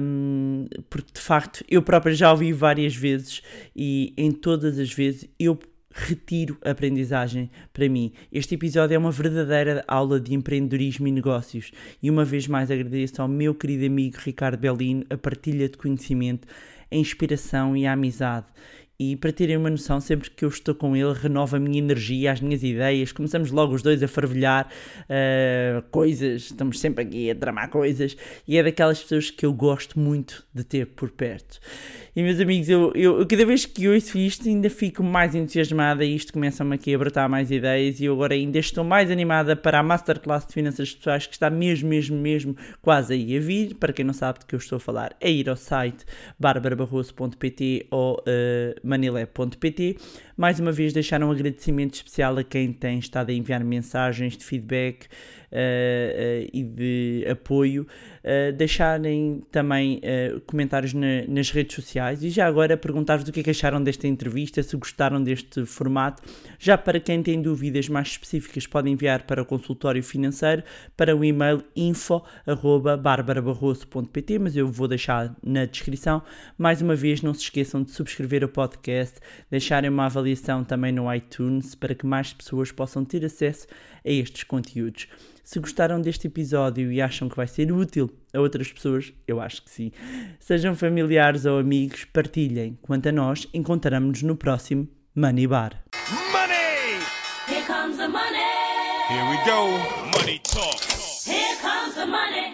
Speaker 1: um, porque de facto eu própria já ouvi várias vezes e em todas as vezes eu retiro aprendizagem para mim. Este episódio é uma verdadeira aula de empreendedorismo e negócios e uma vez mais agradeço ao meu querido amigo Ricardo Bellino a partilha de conhecimento, a inspiração e a amizade. E para terem uma noção, sempre que eu estou com ele, renova a minha energia, as minhas ideias. Começamos logo os dois a fervilhar uh, coisas, estamos sempre aqui a tramar coisas. E é daquelas pessoas que eu gosto muito de ter por perto. E meus amigos, eu, eu, cada vez que ouço isto ainda fico mais entusiasmada e isto começa-me aqui a brotar mais ideias e eu agora ainda estou mais animada para a Masterclass de Finanças Pessoais que está mesmo, mesmo, mesmo quase aí a vir. Para quem não sabe do que eu estou a falar, é ir ao site barbarabarroso.pt ou uh, manilé.pt. Mais uma vez deixar um agradecimento especial a quem tem estado a enviar mensagens de feedback, uh, e de apoio, uh, deixarem também comentários na, nas redes sociais e já agora perguntar-vos o que, é que acharam desta entrevista, se gostaram deste formato. Já para quem tem dúvidas mais específicas, podem enviar para o consultório financeiro para o e-mail info.barbarabarroso.pt, mas eu vou deixar na descrição. Mais uma vez, não se esqueçam de subscrever o podcast, deixarem uma avaliação também no iTunes para que mais pessoas possam ter acesso a estes conteúdos. Se gostaram deste episódio e acham que vai ser útil a outras pessoas, eu acho que sim. Sejam familiares ou amigos, partilhem. Quanto a nós, encontramos-nos no próximo Money Bar. Money! Here comes the money! Here we go! Money talk! Here comes the money!